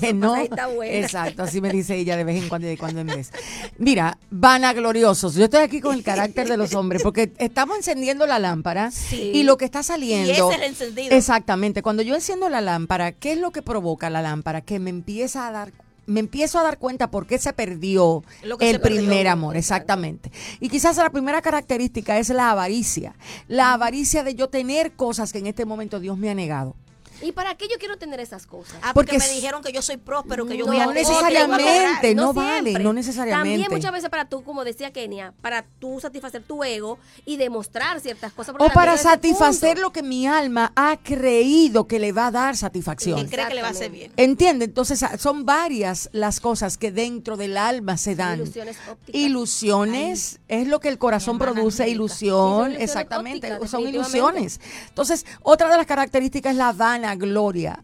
que no. Exacto, así me dice ella de vez en cuando y de cuando en vez. Mira, vanagloriosos. Yo estoy aquí con el carácter de los hombres porque estamos encendiendo la lámpara y lo que está saliendo. Y es el encendido. Exactamente. Cuando yo enciendo la lámpara, ¿qué es lo que provoca la lámpara? Que me empieza a dar me empiezo a dar cuenta por qué se perdió el primer amor, exactamente. Y quizás la primera característica es la avaricia, la avaricia de yo tener cosas que en este momento Dios me ha negado. ¿Y para qué yo quiero tener esas cosas? Ah, porque, me dijeron que yo soy próspero, que yo no, voy a necesariamente, no, vale, no necesariamente. También muchas veces para tú, como decía Kenia, para tú satisfacer tu ego y demostrar ciertas cosas. O para satisfacer lo que mi alma ha creído que le va a dar satisfacción. Que cree que le va a hacer bien. Entiende, entonces ah, son varias las cosas que dentro del alma se dan. Ilusiones ópticas. Ilusiones es lo que el corazón produce, ilusión, exactamente, son ilusiones. Entonces, otra de las características es la vana gloria.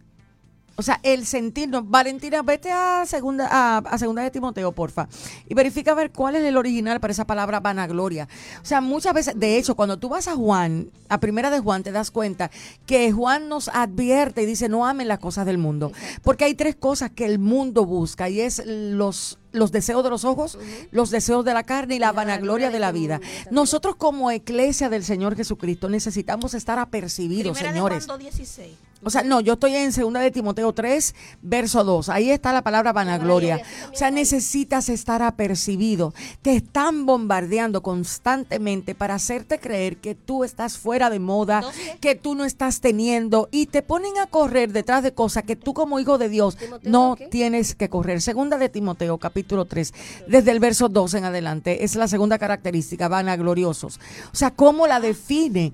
O sea, el sentirnos. Valentina, vete a segunda, a, segunda de Timoteo, porfa. Y verifica a ver cuál es el original para esa palabra vanagloria. O sea, muchas veces, de hecho, cuando tú vas a Juan, a primera de Juan, te das cuenta que Juan nos advierte y dice, no amen las cosas del mundo. Porque hay tres cosas que el mundo busca y es los los deseos de los ojos, los deseos de la carne y la, vanagloria de la vida. Nosotros como iglesia del Señor Jesucristo necesitamos estar apercibidos, señores. O sea, no, yo estoy en segunda de Timoteo 3, verso 2. Ahí está la palabra vanagloria. O sea, necesitas estar apercibido. Te están bombardeando constantemente para hacerte creer que tú estás fuera de moda, que tú no estás teniendo y te ponen a correr detrás de cosas que tú como hijo de Dios no tienes que correr. Segunda de Timoteo, capítulo 3, desde el verso 2 en adelante, es la segunda característica, vanagloriosos. O sea, ¿cómo la define?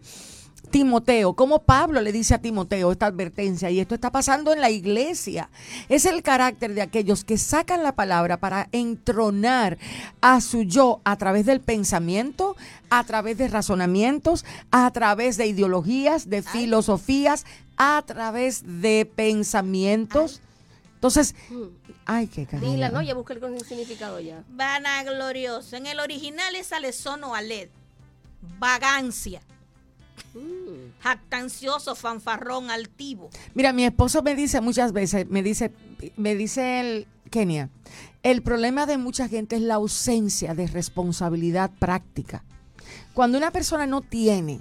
Timoteo, como Pablo le dice a Timoteo esta advertencia, y esto está pasando en la iglesia, es el carácter de aquellos que sacan la palabra para entronar a su yo a través del pensamiento, a través de razonamientos, a través de ideologías, de filosofías, a través de pensamientos. Entonces, ay, qué cariño. Dila, ¿no? Ya busca el significado ya. Vanaglorioso. En el original es alesono aled. Vagancia Mm. Jactancioso, fanfarrón, altivo. Mira, mi esposo me dice muchas veces, me dice, me dice el Kenia, el problema de mucha gente es la ausencia de responsabilidad práctica. Cuando una persona no tiene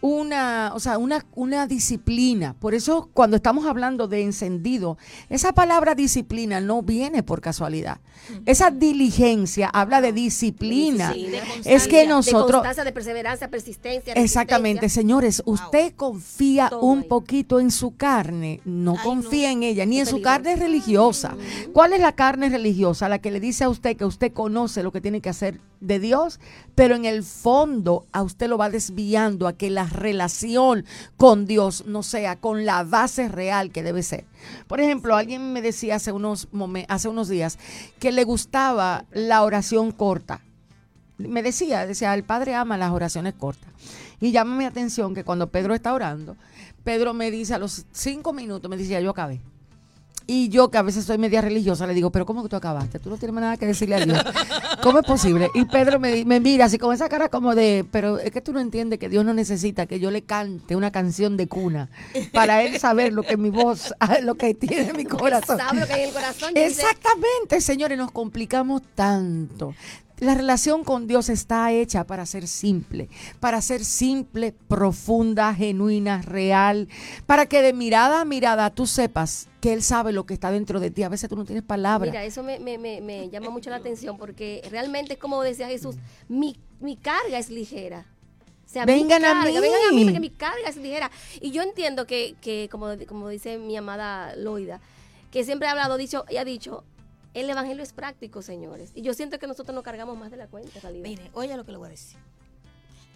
una, o sea, una, una disciplina. Por eso cuando estamos hablando de encendido, esa palabra disciplina no viene por casualidad. Esa diligencia habla de disciplina. es que nosotros... De de perseverancia, persistencia. Exactamente, señores, usted confía un poquito en su carne, no confía en ella, ni en su carne religiosa. ¿Cuál es la carne religiosa? La que le dice a usted que usted conoce lo que tiene que hacer de Dios, pero en el fondo a usted lo va desviando a que la relación con Dios no sea con la base real que debe ser. Por ejemplo, alguien me decía hace unos, hace unos días que le gustaba la oración corta. me decía, decía, el Padre ama las oraciones cortas. Y llama mi atención que cuando Pedro está orando, Pedro me dice a los cinco minutos, me decía, yo acabé. Y yo, que a veces soy media religiosa, le digo, pero ¿cómo que tú acabaste? Tú no tienes nada que decirle a Dios. <laughs> ¿Cómo es posible? Y Pedro me, me mira así con esa cara como de, pero es que tú no entiendes que Dios no necesita que yo le cante una canción de cuna para él saber lo que mi voz, <laughs> lo que tiene mi corazón. Sabe lo que hay en el corazón. Exactamente, señores, nos complicamos tanto. La relación con Dios está hecha para ser simple, para ser simple, profunda, genuina, real, para que de mirada a mirada tú sepas que Él sabe lo que está dentro de ti. A veces tú no tienes palabras. Mira, eso me, me, me, llama mucho la atención porque realmente es como decía Jesús, mi, mi carga es ligera. O sea, vengan a mí. Vengan a mí porque mi carga es ligera. Y yo entiendo que, que como, como dice mi amada Loida, que siempre ha hablado, dicho, y ha dicho, el evangelio es práctico, señores. Y yo siento que nosotros nos cargamos más de la cuenta, en realidad. Mire, oye lo que le voy a decir.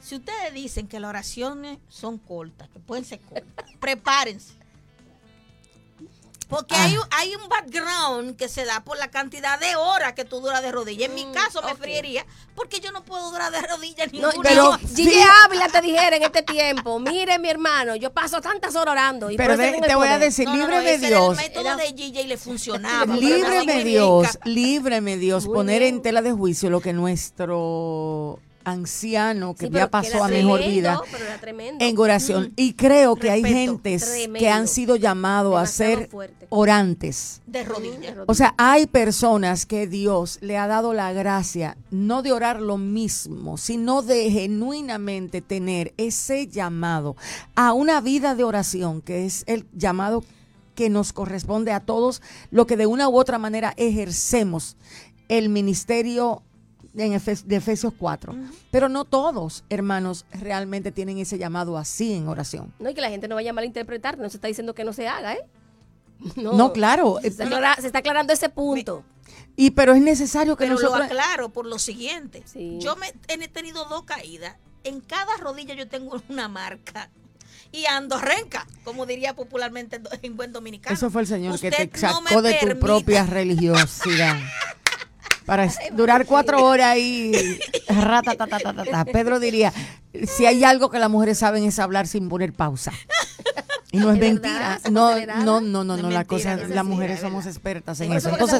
Si ustedes dicen que las oraciones son cortas, que pueden ser cortas, <laughs> prepárense. Porque hay, ah. hay, un background que se da por la cantidad de horas que tú duras de rodillas. En mi mm, caso me friería porque yo no puedo durar de rodillas ninguna no, Pero Gigi Ávila te dijera en este tiempo, mire mi hermano, yo paso tantas horas orando. Y pero te voy a decir, líbreme Dios. el método de Gigi le funcionaba. líbreme Dios, líbreme Dios, poner en tela de juicio lo que nuestro anciano que ya pasó a mejor vida en oración. Mm. Y creo que hay gentes que han sido llamados a ser orantes. De rodillas. O sea, hay personas que Dios le ha dado la gracia no de orar lo mismo, sino de genuinamente tener ese llamado a una vida de oración, que es el llamado que nos corresponde a todos, lo que de una u otra manera ejercemos el ministerio en de Efesios 4. Pero no todos, hermanos, realmente tienen ese llamado así en oración. No, y que la gente no vaya a malinterpretar, no se está diciendo que no se haga, ¿eh? <laughs> No, claro. Se está, aclarando ese punto. Y pero es necesario que pero nosotros... lo aclaro por lo siguiente. Yo me, he tenido dos caídas. En cada rodilla yo tengo <laughs> una marca y ando renca, como diría popularmente en buen dominicano. Eso fue el Señor que te sacó de tu propia religiosidad. <laughs> para durar cuatro horas y rata, Pedro diría, si hay algo que las mujeres saben es hablar sin poner pausa. Y no es, mentira. No, no, no, no, no, la cosa, las mujeres somos expertas en eso. Entonces,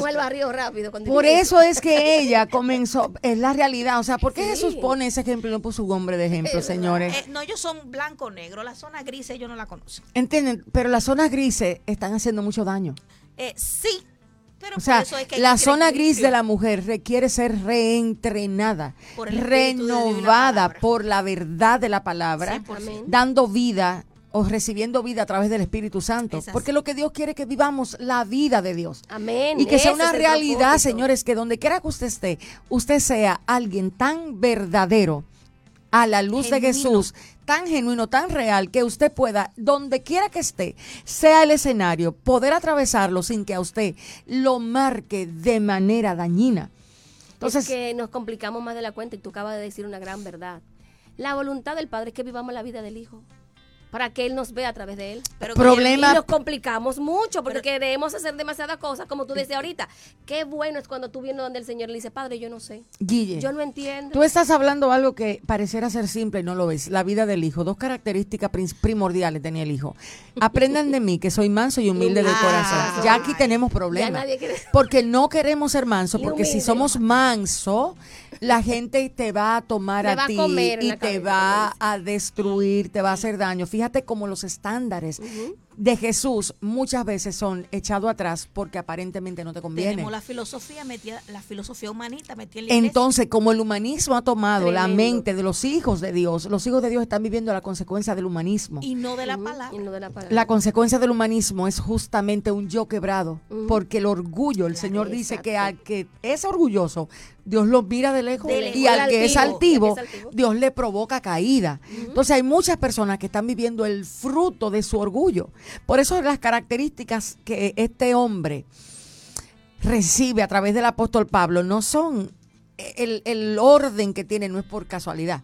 por eso es que ella comenzó, es la realidad. O sea, ¿por qué Jesús pone ese ejemplo y no puso un hombre de ejemplo, señores? Eh, no, ellos son blanco negro. La zona gris ellos no la conocen. Entienden, pero las zonas grises están haciendo mucho daño. Eh, sí, o sea, la zona gris de la mujer requiere ser reentrenada, renovada por la verdad de la palabra, dando vida o recibiendo vida a través del Espíritu Santo. Porque lo que Dios quiere es que vivamos la vida de Dios. Amén. Y que sea una realidad, señores, que donde quiera que usted esté, usted sea alguien tan verdadero a la luz de Jesús, tan genuino, tan real, que usted pueda, donde quiera que esté, sea el escenario, poder atravesarlo sin que a usted lo marque de manera dañina. Entonces, es que nos complicamos más de la cuenta y tú acabas de decir una gran verdad. La voluntad del Padre es que vivamos la vida del Hijo para que Él nos vea a través de Él. Pero problema, y nos complicamos mucho porque queremos hacer demasiadas cosas, como tú decías ahorita. Qué bueno es cuando tú vienes donde el Señor le dice, Padre, yo no sé. Guille. Yo no entiendo. Tú estás hablando algo que pareciera ser simple y no lo ves. La vida del Hijo. Dos características primordiales tenía el Hijo. Aprendan de mí que soy manso y humilde de corazón. Ya aquí tenemos problemas. Porque no queremos ser manso, <laughs> porque si somos manso, la gente te va a tomar a, ti y te va a destruir, te va a hacer daño. Fíjate cómo los estándares de Jesús muchas veces son echados atrás porque aparentemente no te conviene. Tenemos la filosofía metida, la filosofía humanista metida en la Entonces, como el humanismo ha tomado la mente de los hijos de Dios, los hijos de Dios están viviendo la consecuencia del humanismo. Y no de la, palabra. la, consecuencia del humanismo es justamente un yo quebrado, porque el orgullo, el Señor dice que al que es orgulloso, Dios lo mira de lejos, y al que es altivo, Dios le provoca caída. Entonces hay muchas personas que están viviendo el fruto de su orgullo. Por eso las características que este hombre recibe a través del apóstol Pablo no son el, orden que tiene, no es por casualidad.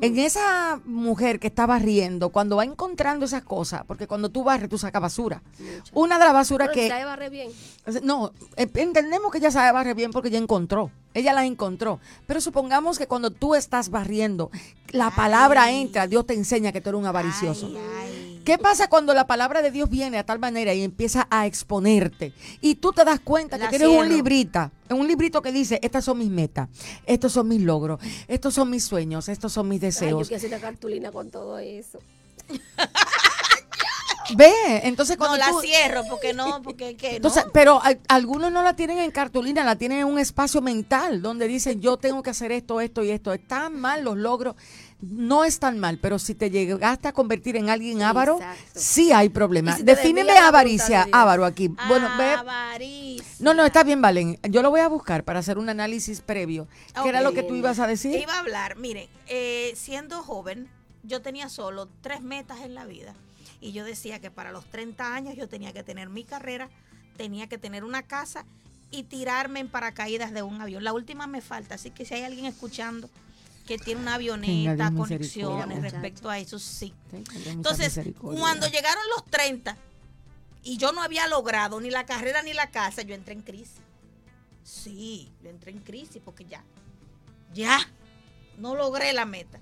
En esa mujer que está barriendo, cuando va encontrando esas cosas, porque cuando tú barres, tú sacas basura. Una de las basuras que... sabe barrer bien. No, eh, entendemos que ella sabe barrer bien porque ella encontró. Ella la encontró. Pero supongamos que cuando tú estás barriendo, la palabra Ay. entra, Dios te enseña que tú eres un avaricioso. Ay, ay. ¿Qué pasa cuando la palabra de Dios viene a tal manera y empieza a exponerte? Y tú te das cuenta La que tienes un librita, un librito que dice, estas son mis metas, estos son mis logros, estos son mis sueños, estos son mis Ay, yo deseos. quiero hacer una cartulina con todo eso. <laughs> Ve, entonces No cuando la tú- cierro porque no, porque ¿qué? Entonces, no. pero a- algunos no la tienen en cartulina, la tienen en un espacio mental donde dicen yo tengo que hacer esto, esto y esto. Están mal los logros, no están mal, pero si te llegaste a convertir en alguien avaro, Exacto. sí hay problema. Y si te Defíneme avaricia, avaro aquí. Bueno, ve, no, no, está bien, Valen. Yo lo voy a buscar para hacer un análisis previo. ¿Qué era lo que tú ibas a decir? Iba a hablar, miren, eh, siendo joven, yo tenía solo tres metas en la vida. Y yo decía que para los 30 años yo tenía que tener mi carrera, tenía que tener una casa y tirarme en paracaídas de un avión. La última me falta, así que si hay alguien escuchando que tiene una avioneta, conexiones respecto a eso, sí. Entonces, cuando llegaron los 30 y yo no había logrado ni la carrera ni la casa, yo entré en crisis. Sí, yo entré en crisis porque ya, ya, no logré la meta.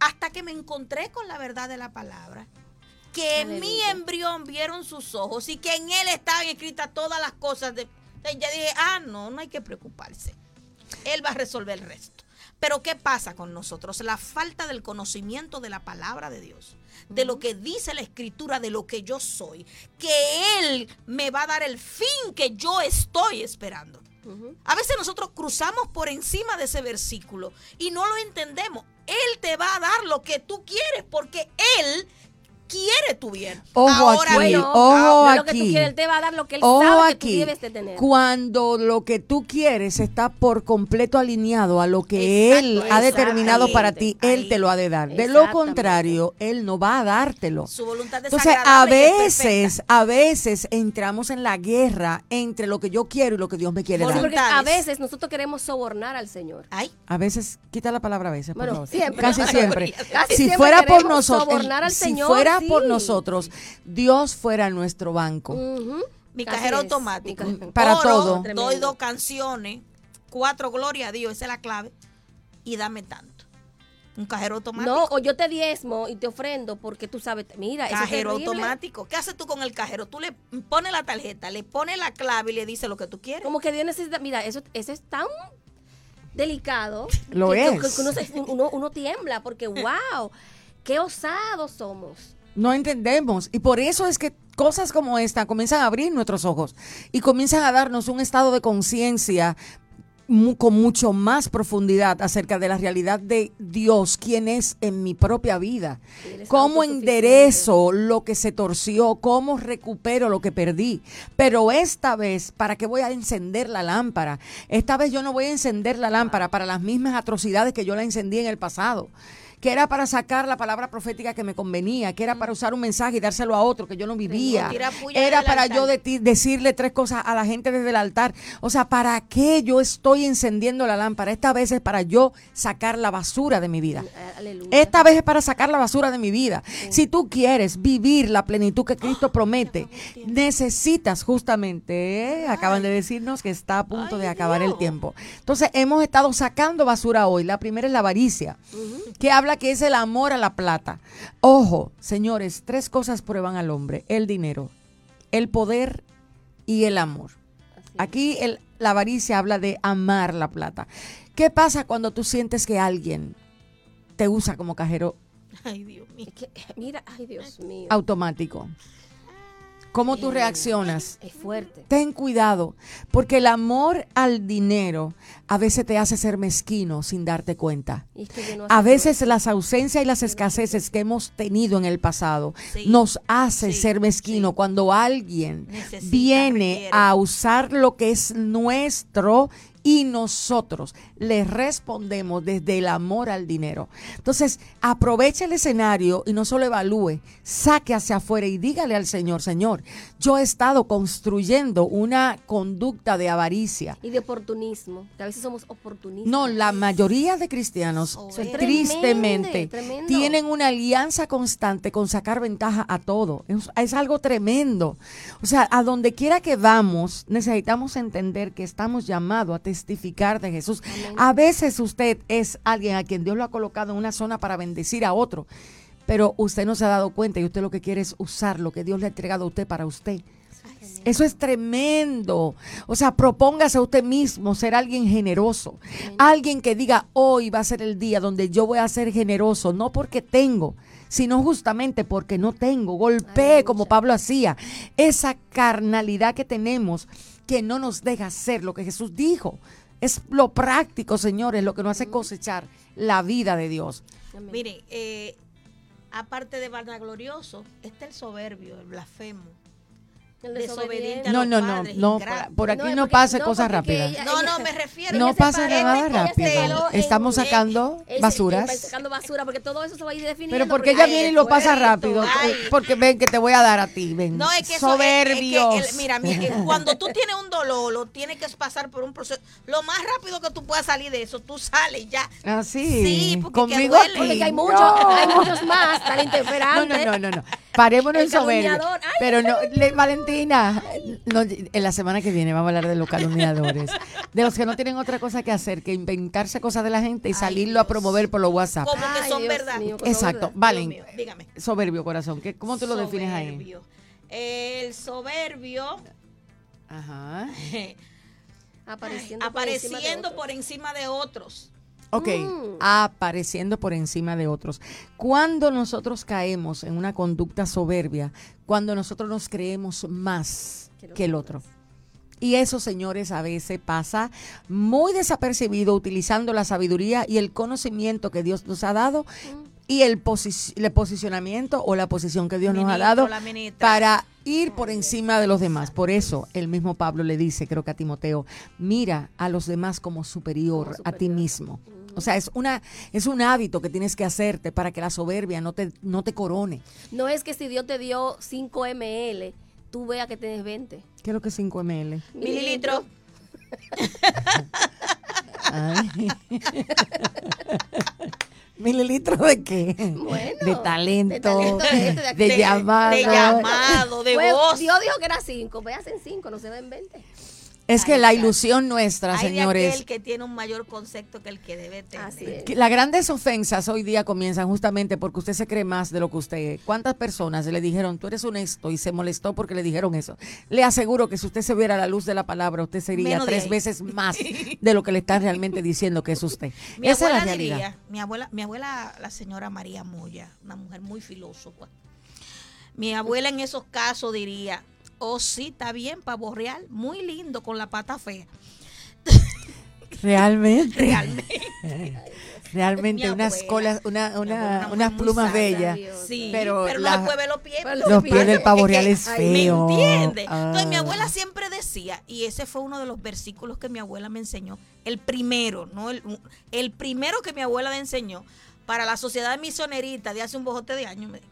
Hasta que me encontré con la verdad de la palabra. Que en mi embrión vieron sus ojos y que en él estaban escritas todas las cosas. De, ya dije, ah, no, no hay que preocuparse. Él va a resolver el resto. Pero ¿qué pasa con nosotros? La falta del conocimiento de la palabra de Dios, de lo que dice la escritura, de lo que yo soy, que Él me va a dar el fin que yo estoy esperando. A veces nosotros cruzamos por encima de ese versículo y no lo entendemos. Él te va a dar lo que tú quieres porque Él quiere tu bien. Ojo aquí, bien, ojo no es lo que tú aquí. quieres, él te va a dar lo que él Ojo sabe que tú aquí, debes de tener. cuando lo que tú quieres está por completo alineado a lo que Exacto, Él ha determinado para ti. Él te lo ha de dar. De lo contrario, Él no va a dártelo. Su voluntad es Entonces, a veces, a veces entramos en la guerra entre lo que yo quiero y lo que Dios me quiere dar. porque a veces nosotros queremos sobornar al Señor. Ay, A veces, quita la palabra a veces, por Bueno, favor. siempre. Casi siempre. Casi si siempre fuera por nosotros, sobornar al si Señor, fuera por nosotros, Dios fuera nuestro banco. Mi Así cajero es, automático. mi cajero- Para Oro, todo. Tremendo. Doy dos canciones, cuatro, gloria a Dios, esa es la clave. Y dame tanto. Un cajero automático. No, o yo te diezmo y te ofrendo porque tú sabes, mira, eso es cajero automático. ¿Qué haces tú con el cajero? Tú le pones la tarjeta, le pones la clave y le dices lo que tú quieres. Como que Dios necesita, mira, eso, eso es tan delicado. Lo que- que- es. que uno, se- uno- uno tiembla porque, <laughs> wow, qué osados somos. No entendemos. Y por eso es que cosas como esta comienzan a abrir nuestros ojos y comienzan a darnos un estado de conciencia con mucho más profundidad acerca de la realidad de Dios, quién es en mi propia vida, cómo enderezo lo que se torció, cómo recupero lo que perdí. Pero esta vez, ¿para qué voy a encender la lámpara? Esta vez yo no voy a encender la lámpara para las mismas atrocidades que yo la encendí en el pasado que era para sacar la palabra profética que me convenía, que era para usar un mensaje y dárselo a otro que yo no vivía. Era para yo de decirle tres cosas a la gente desde el altar. O sea, ¿para qué yo estoy encendiendo la lámpara? Esta vez es para yo sacar la basura de mi vida. Aleluya. Esta vez es para sacar la basura de mi vida. Si tú quieres vivir la plenitud que Cristo <gasps> promete, necesitas justamente, ¿eh? acaban de decirnos que está a punto de acabar el tiempo. Entonces, hemos estado sacando basura hoy. La primera es la avaricia, que habla que es el amor a la plata. Ojo, señores, tres cosas prueban al hombre: el dinero, el poder y el amor. Aquí el- la avaricia habla de amar la plata. ¿Qué pasa cuando tú sientes que alguien te usa como cajero Ay, Dios mío. Es que, mira, ay Dios mío, automático? ¿Cómo tú Eh, reaccionas? es fuerte. Ten cuidado, porque el amor al dinero a veces te hace ser mezquino sin darte cuenta. Y es que yo no A veces eso. las ausencias y las escaseces que hemos tenido en el pasado Sí, nos hace sí, ser mezquino sí. cuando alguien Necesita, viene requiere. a usar lo que es nuestro y nosotros le respondemos desde el amor al dinero. Entonces, aproveche el escenario y no solo evalúe, saque hacia afuera y dígale al Señor, Señor, yo he estado construyendo una conducta de avaricia. Y de oportunismo, que a veces somos oportunistas. No, la mayoría de cristianos, Oh, es tristemente, tremendo. tienen una alianza constante con sacar ventaja a todo. Es, es algo tremendo. O sea, a donde quiera que vamos, necesitamos entender que estamos llamados a testificar de Jesús. Amén. A veces usted es alguien a quien Dios lo ha colocado en una zona para bendecir a otro, pero usted no se ha dado cuenta y usted lo que quiere es usar lo que Dios le ha entregado a usted para usted. Eso es tremendo. O sea, propóngase a usted mismo ser alguien generoso. Alguien que diga, hoy va a ser el día donde yo voy a ser generoso, no porque tengo, sino justamente porque no tengo. Golpee como Pablo hacía. Esa carnalidad que tenemos que no nos deja hacer lo que Jesús dijo. Es lo práctico, señores, lo que nos hace cosechar la vida de Dios. Mire, eh, aparte de vanaglorioso, está el soberbio, el blasfemo. Desobediente a No, los no, no, padres, no, por, aquí No, no, porque- no, cosas rápidas. ella- No, no, me refiero. No pasa pa- nada rápido. Estamos en- sacando basuras. sacando basura, porque todo eso se va a ir definiendo. Pero porque ella viene y lo pasa rápido. ay. Porque ven que te voy a dar a ti. Ven. No, es que eso es- es que Soberbios. el- mira, mi- eh, cuando tú tienes un dolor, lo tienes que pasar por un proceso. Lo más rápido que tú puedas salir de eso, tú sales ya. Así. Sí, porque Conmigo que duele. Porque hay muchos, No. hay muchos más tan No, intemperantes. <laughs> no, no, no, no. Parémonos El en soberbia. Ay, Pero no, le- Valentina, no, en la semana que viene vamos a hablar de los calumniadores. <laughs> De los que no tienen otra cosa que hacer que inventarse cosas de la gente y Ay, salirlo a promover por los WhatsApp. Como que Ay, son Dios verdad. mío, Exacto. verdad. Valen. Mío, dígame. Soberbio corazón. ¿Qué, ¿Cómo tú lo defines ahí? Soberbio. El soberbio Ajá. Apareciendo, <laughs> apareciendo por encima por encima de otros. Ok, Mm. apareciendo por encima de otros. Cuando nosotros caemos en una conducta soberbia, cuando nosotros nos creemos más Que el otro. Y eso, señores, a veces pasa muy desapercibido utilizando la sabiduría y el conocimiento que Dios nos ha dado y el, posi- el posicionamiento o la posición que Dios nos ha dado para ir por encima de los demás. Por eso el mismo Pablo le dice, creo que a Timoteo, mira a los demás como superior, Como a ti mismo. O sea, es una es un hábito que tienes que hacerte para que la soberbia no te no te corone. No es que si Dios te dio 5 ml, tú veas que tienes 20. ¿Qué es lo que es 5 ml? Mililitros. <laughs> Ay. <laughs> ¿Mililitros de qué? Bueno, de talento, de talento, de esto, de de, aquello. llamado. De llamado, de Pues, voz. Dios dijo que era 5, veas en 5, no se ven 20. Es que la ilusión nuestra, Hay de señores, aquel que tiene un mayor concepto que el que debe tener. Así es. que las grandes ofensas hoy día comienzan justamente porque usted se cree más de lo que usted es. ¿Cuántas personas le dijeron, tú eres honesto y se molestó porque le dijeron eso? Le aseguro que si usted se viera a la luz de la palabra, usted sería Menos de tres veces más <laughs> de lo que le están realmente diciendo que es usted. Mi Esa es la abuela realidad. diría, mi abuela, mi abuela, la señora María Moya, una mujer muy filósofa. Mi abuela en esos casos diría, oh sí, está bien, pavo real, muy lindo con la pata fea. Realmente. Realmente. Realmente unas colas, una, una- unas plumas bellas. Sí, Pero pero, la- no los pies. Los pies del pavo real es ¿Me feo. entiendes? Entonces mi Ah. abuela siempre decía, y ese fue uno de los versículos que mi abuela me enseñó, el primero, no el, el primero que mi abuela me enseñó para la sociedad misionerita de hace un bojote de años. me dijo,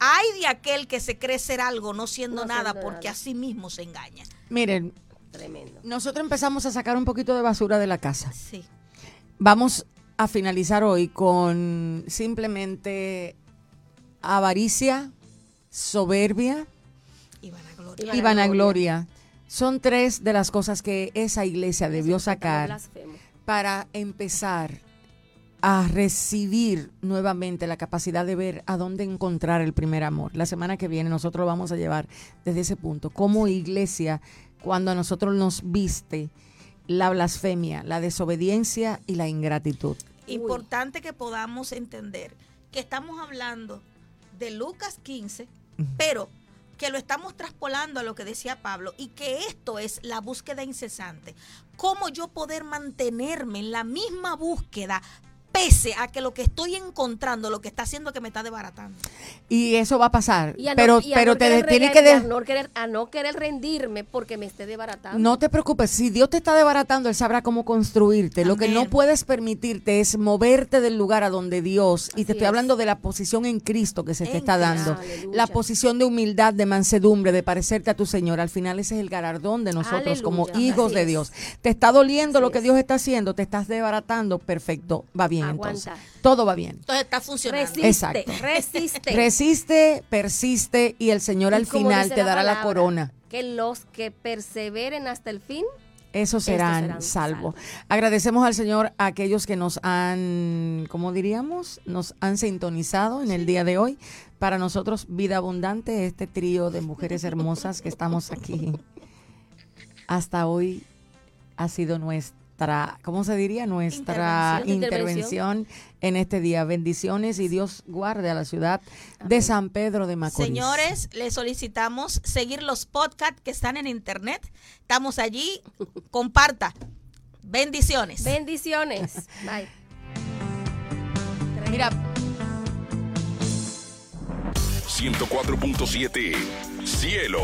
Hay de aquel que se cree ser algo no siendo No nada siendo porque nada. a sí mismo se engaña. Miren, Tremendo. nosotros empezamos a sacar un poquito de basura de la casa. Sí. Vamos a finalizar hoy con simplemente avaricia, soberbia Y vanagloria. Y vanagloria. Son tres de las cosas que esa iglesia debió sacar para empezar a recibir nuevamente la capacidad de ver a dónde encontrar el primer amor. La semana que viene nosotros lo vamos a llevar desde ese punto. Como iglesia, cuando a nosotros nos viste la blasfemia, la desobediencia y la ingratitud. Importante que podamos entender que estamos hablando de Lucas 15, pero que lo estamos traspolando a lo que decía Pablo y que esto es la búsqueda incesante. ¿Cómo yo poder mantenerme en la misma búsqueda pese a que lo que estoy encontrando, lo que está haciendo que me está desbaratando. Y eso va a pasar. Y a no- pero y a pero no te tiene que... a no querer, a no querer rendirme porque me esté desbaratando. No te preocupes, si Dios te está desbaratando, Él sabrá cómo construirte. Lo que no puedes permitirte es moverte del lugar a donde Dios, y Así te estoy es. hablando de la posición en Cristo que se te está Cristo. dando. Aleluya. La posición de humildad, de mansedumbre, de parecerte a tu Señor. Al final ese es el galardón de nosotros como hijos Así de es. Dios. Te está doliendo Así lo que es. Dios está haciendo, te estás desbaratando, perfecto, va bien Aguanta. Todo va bien. Entonces está funcionando. Resiste, Exacto. resiste. Resiste, persiste y el Señor Y al final te dará la palabra, corona. Que los que perseveren hasta el fin, Esos serán, serán salvos. salvos. Agradecemos al Señor a aquellos que nos han, ¿cómo diríamos? Nos han sintonizado en el día de hoy. Para nosotros, Vida Abundante, este trío de mujeres hermosas que estamos aquí. <laughs> Hasta hoy ha sido nuestra, ¿cómo se diría? Nuestra Intervención. intervención en este día. Bendiciones y Dios guarde a la ciudad de. San Pedro de Macorís. Señores, les solicitamos seguir los podcasts que están en internet. Estamos allí. Comparta. Bendiciones. bendiciones. <laughs> Bye. Mira, 104.7 Cielo.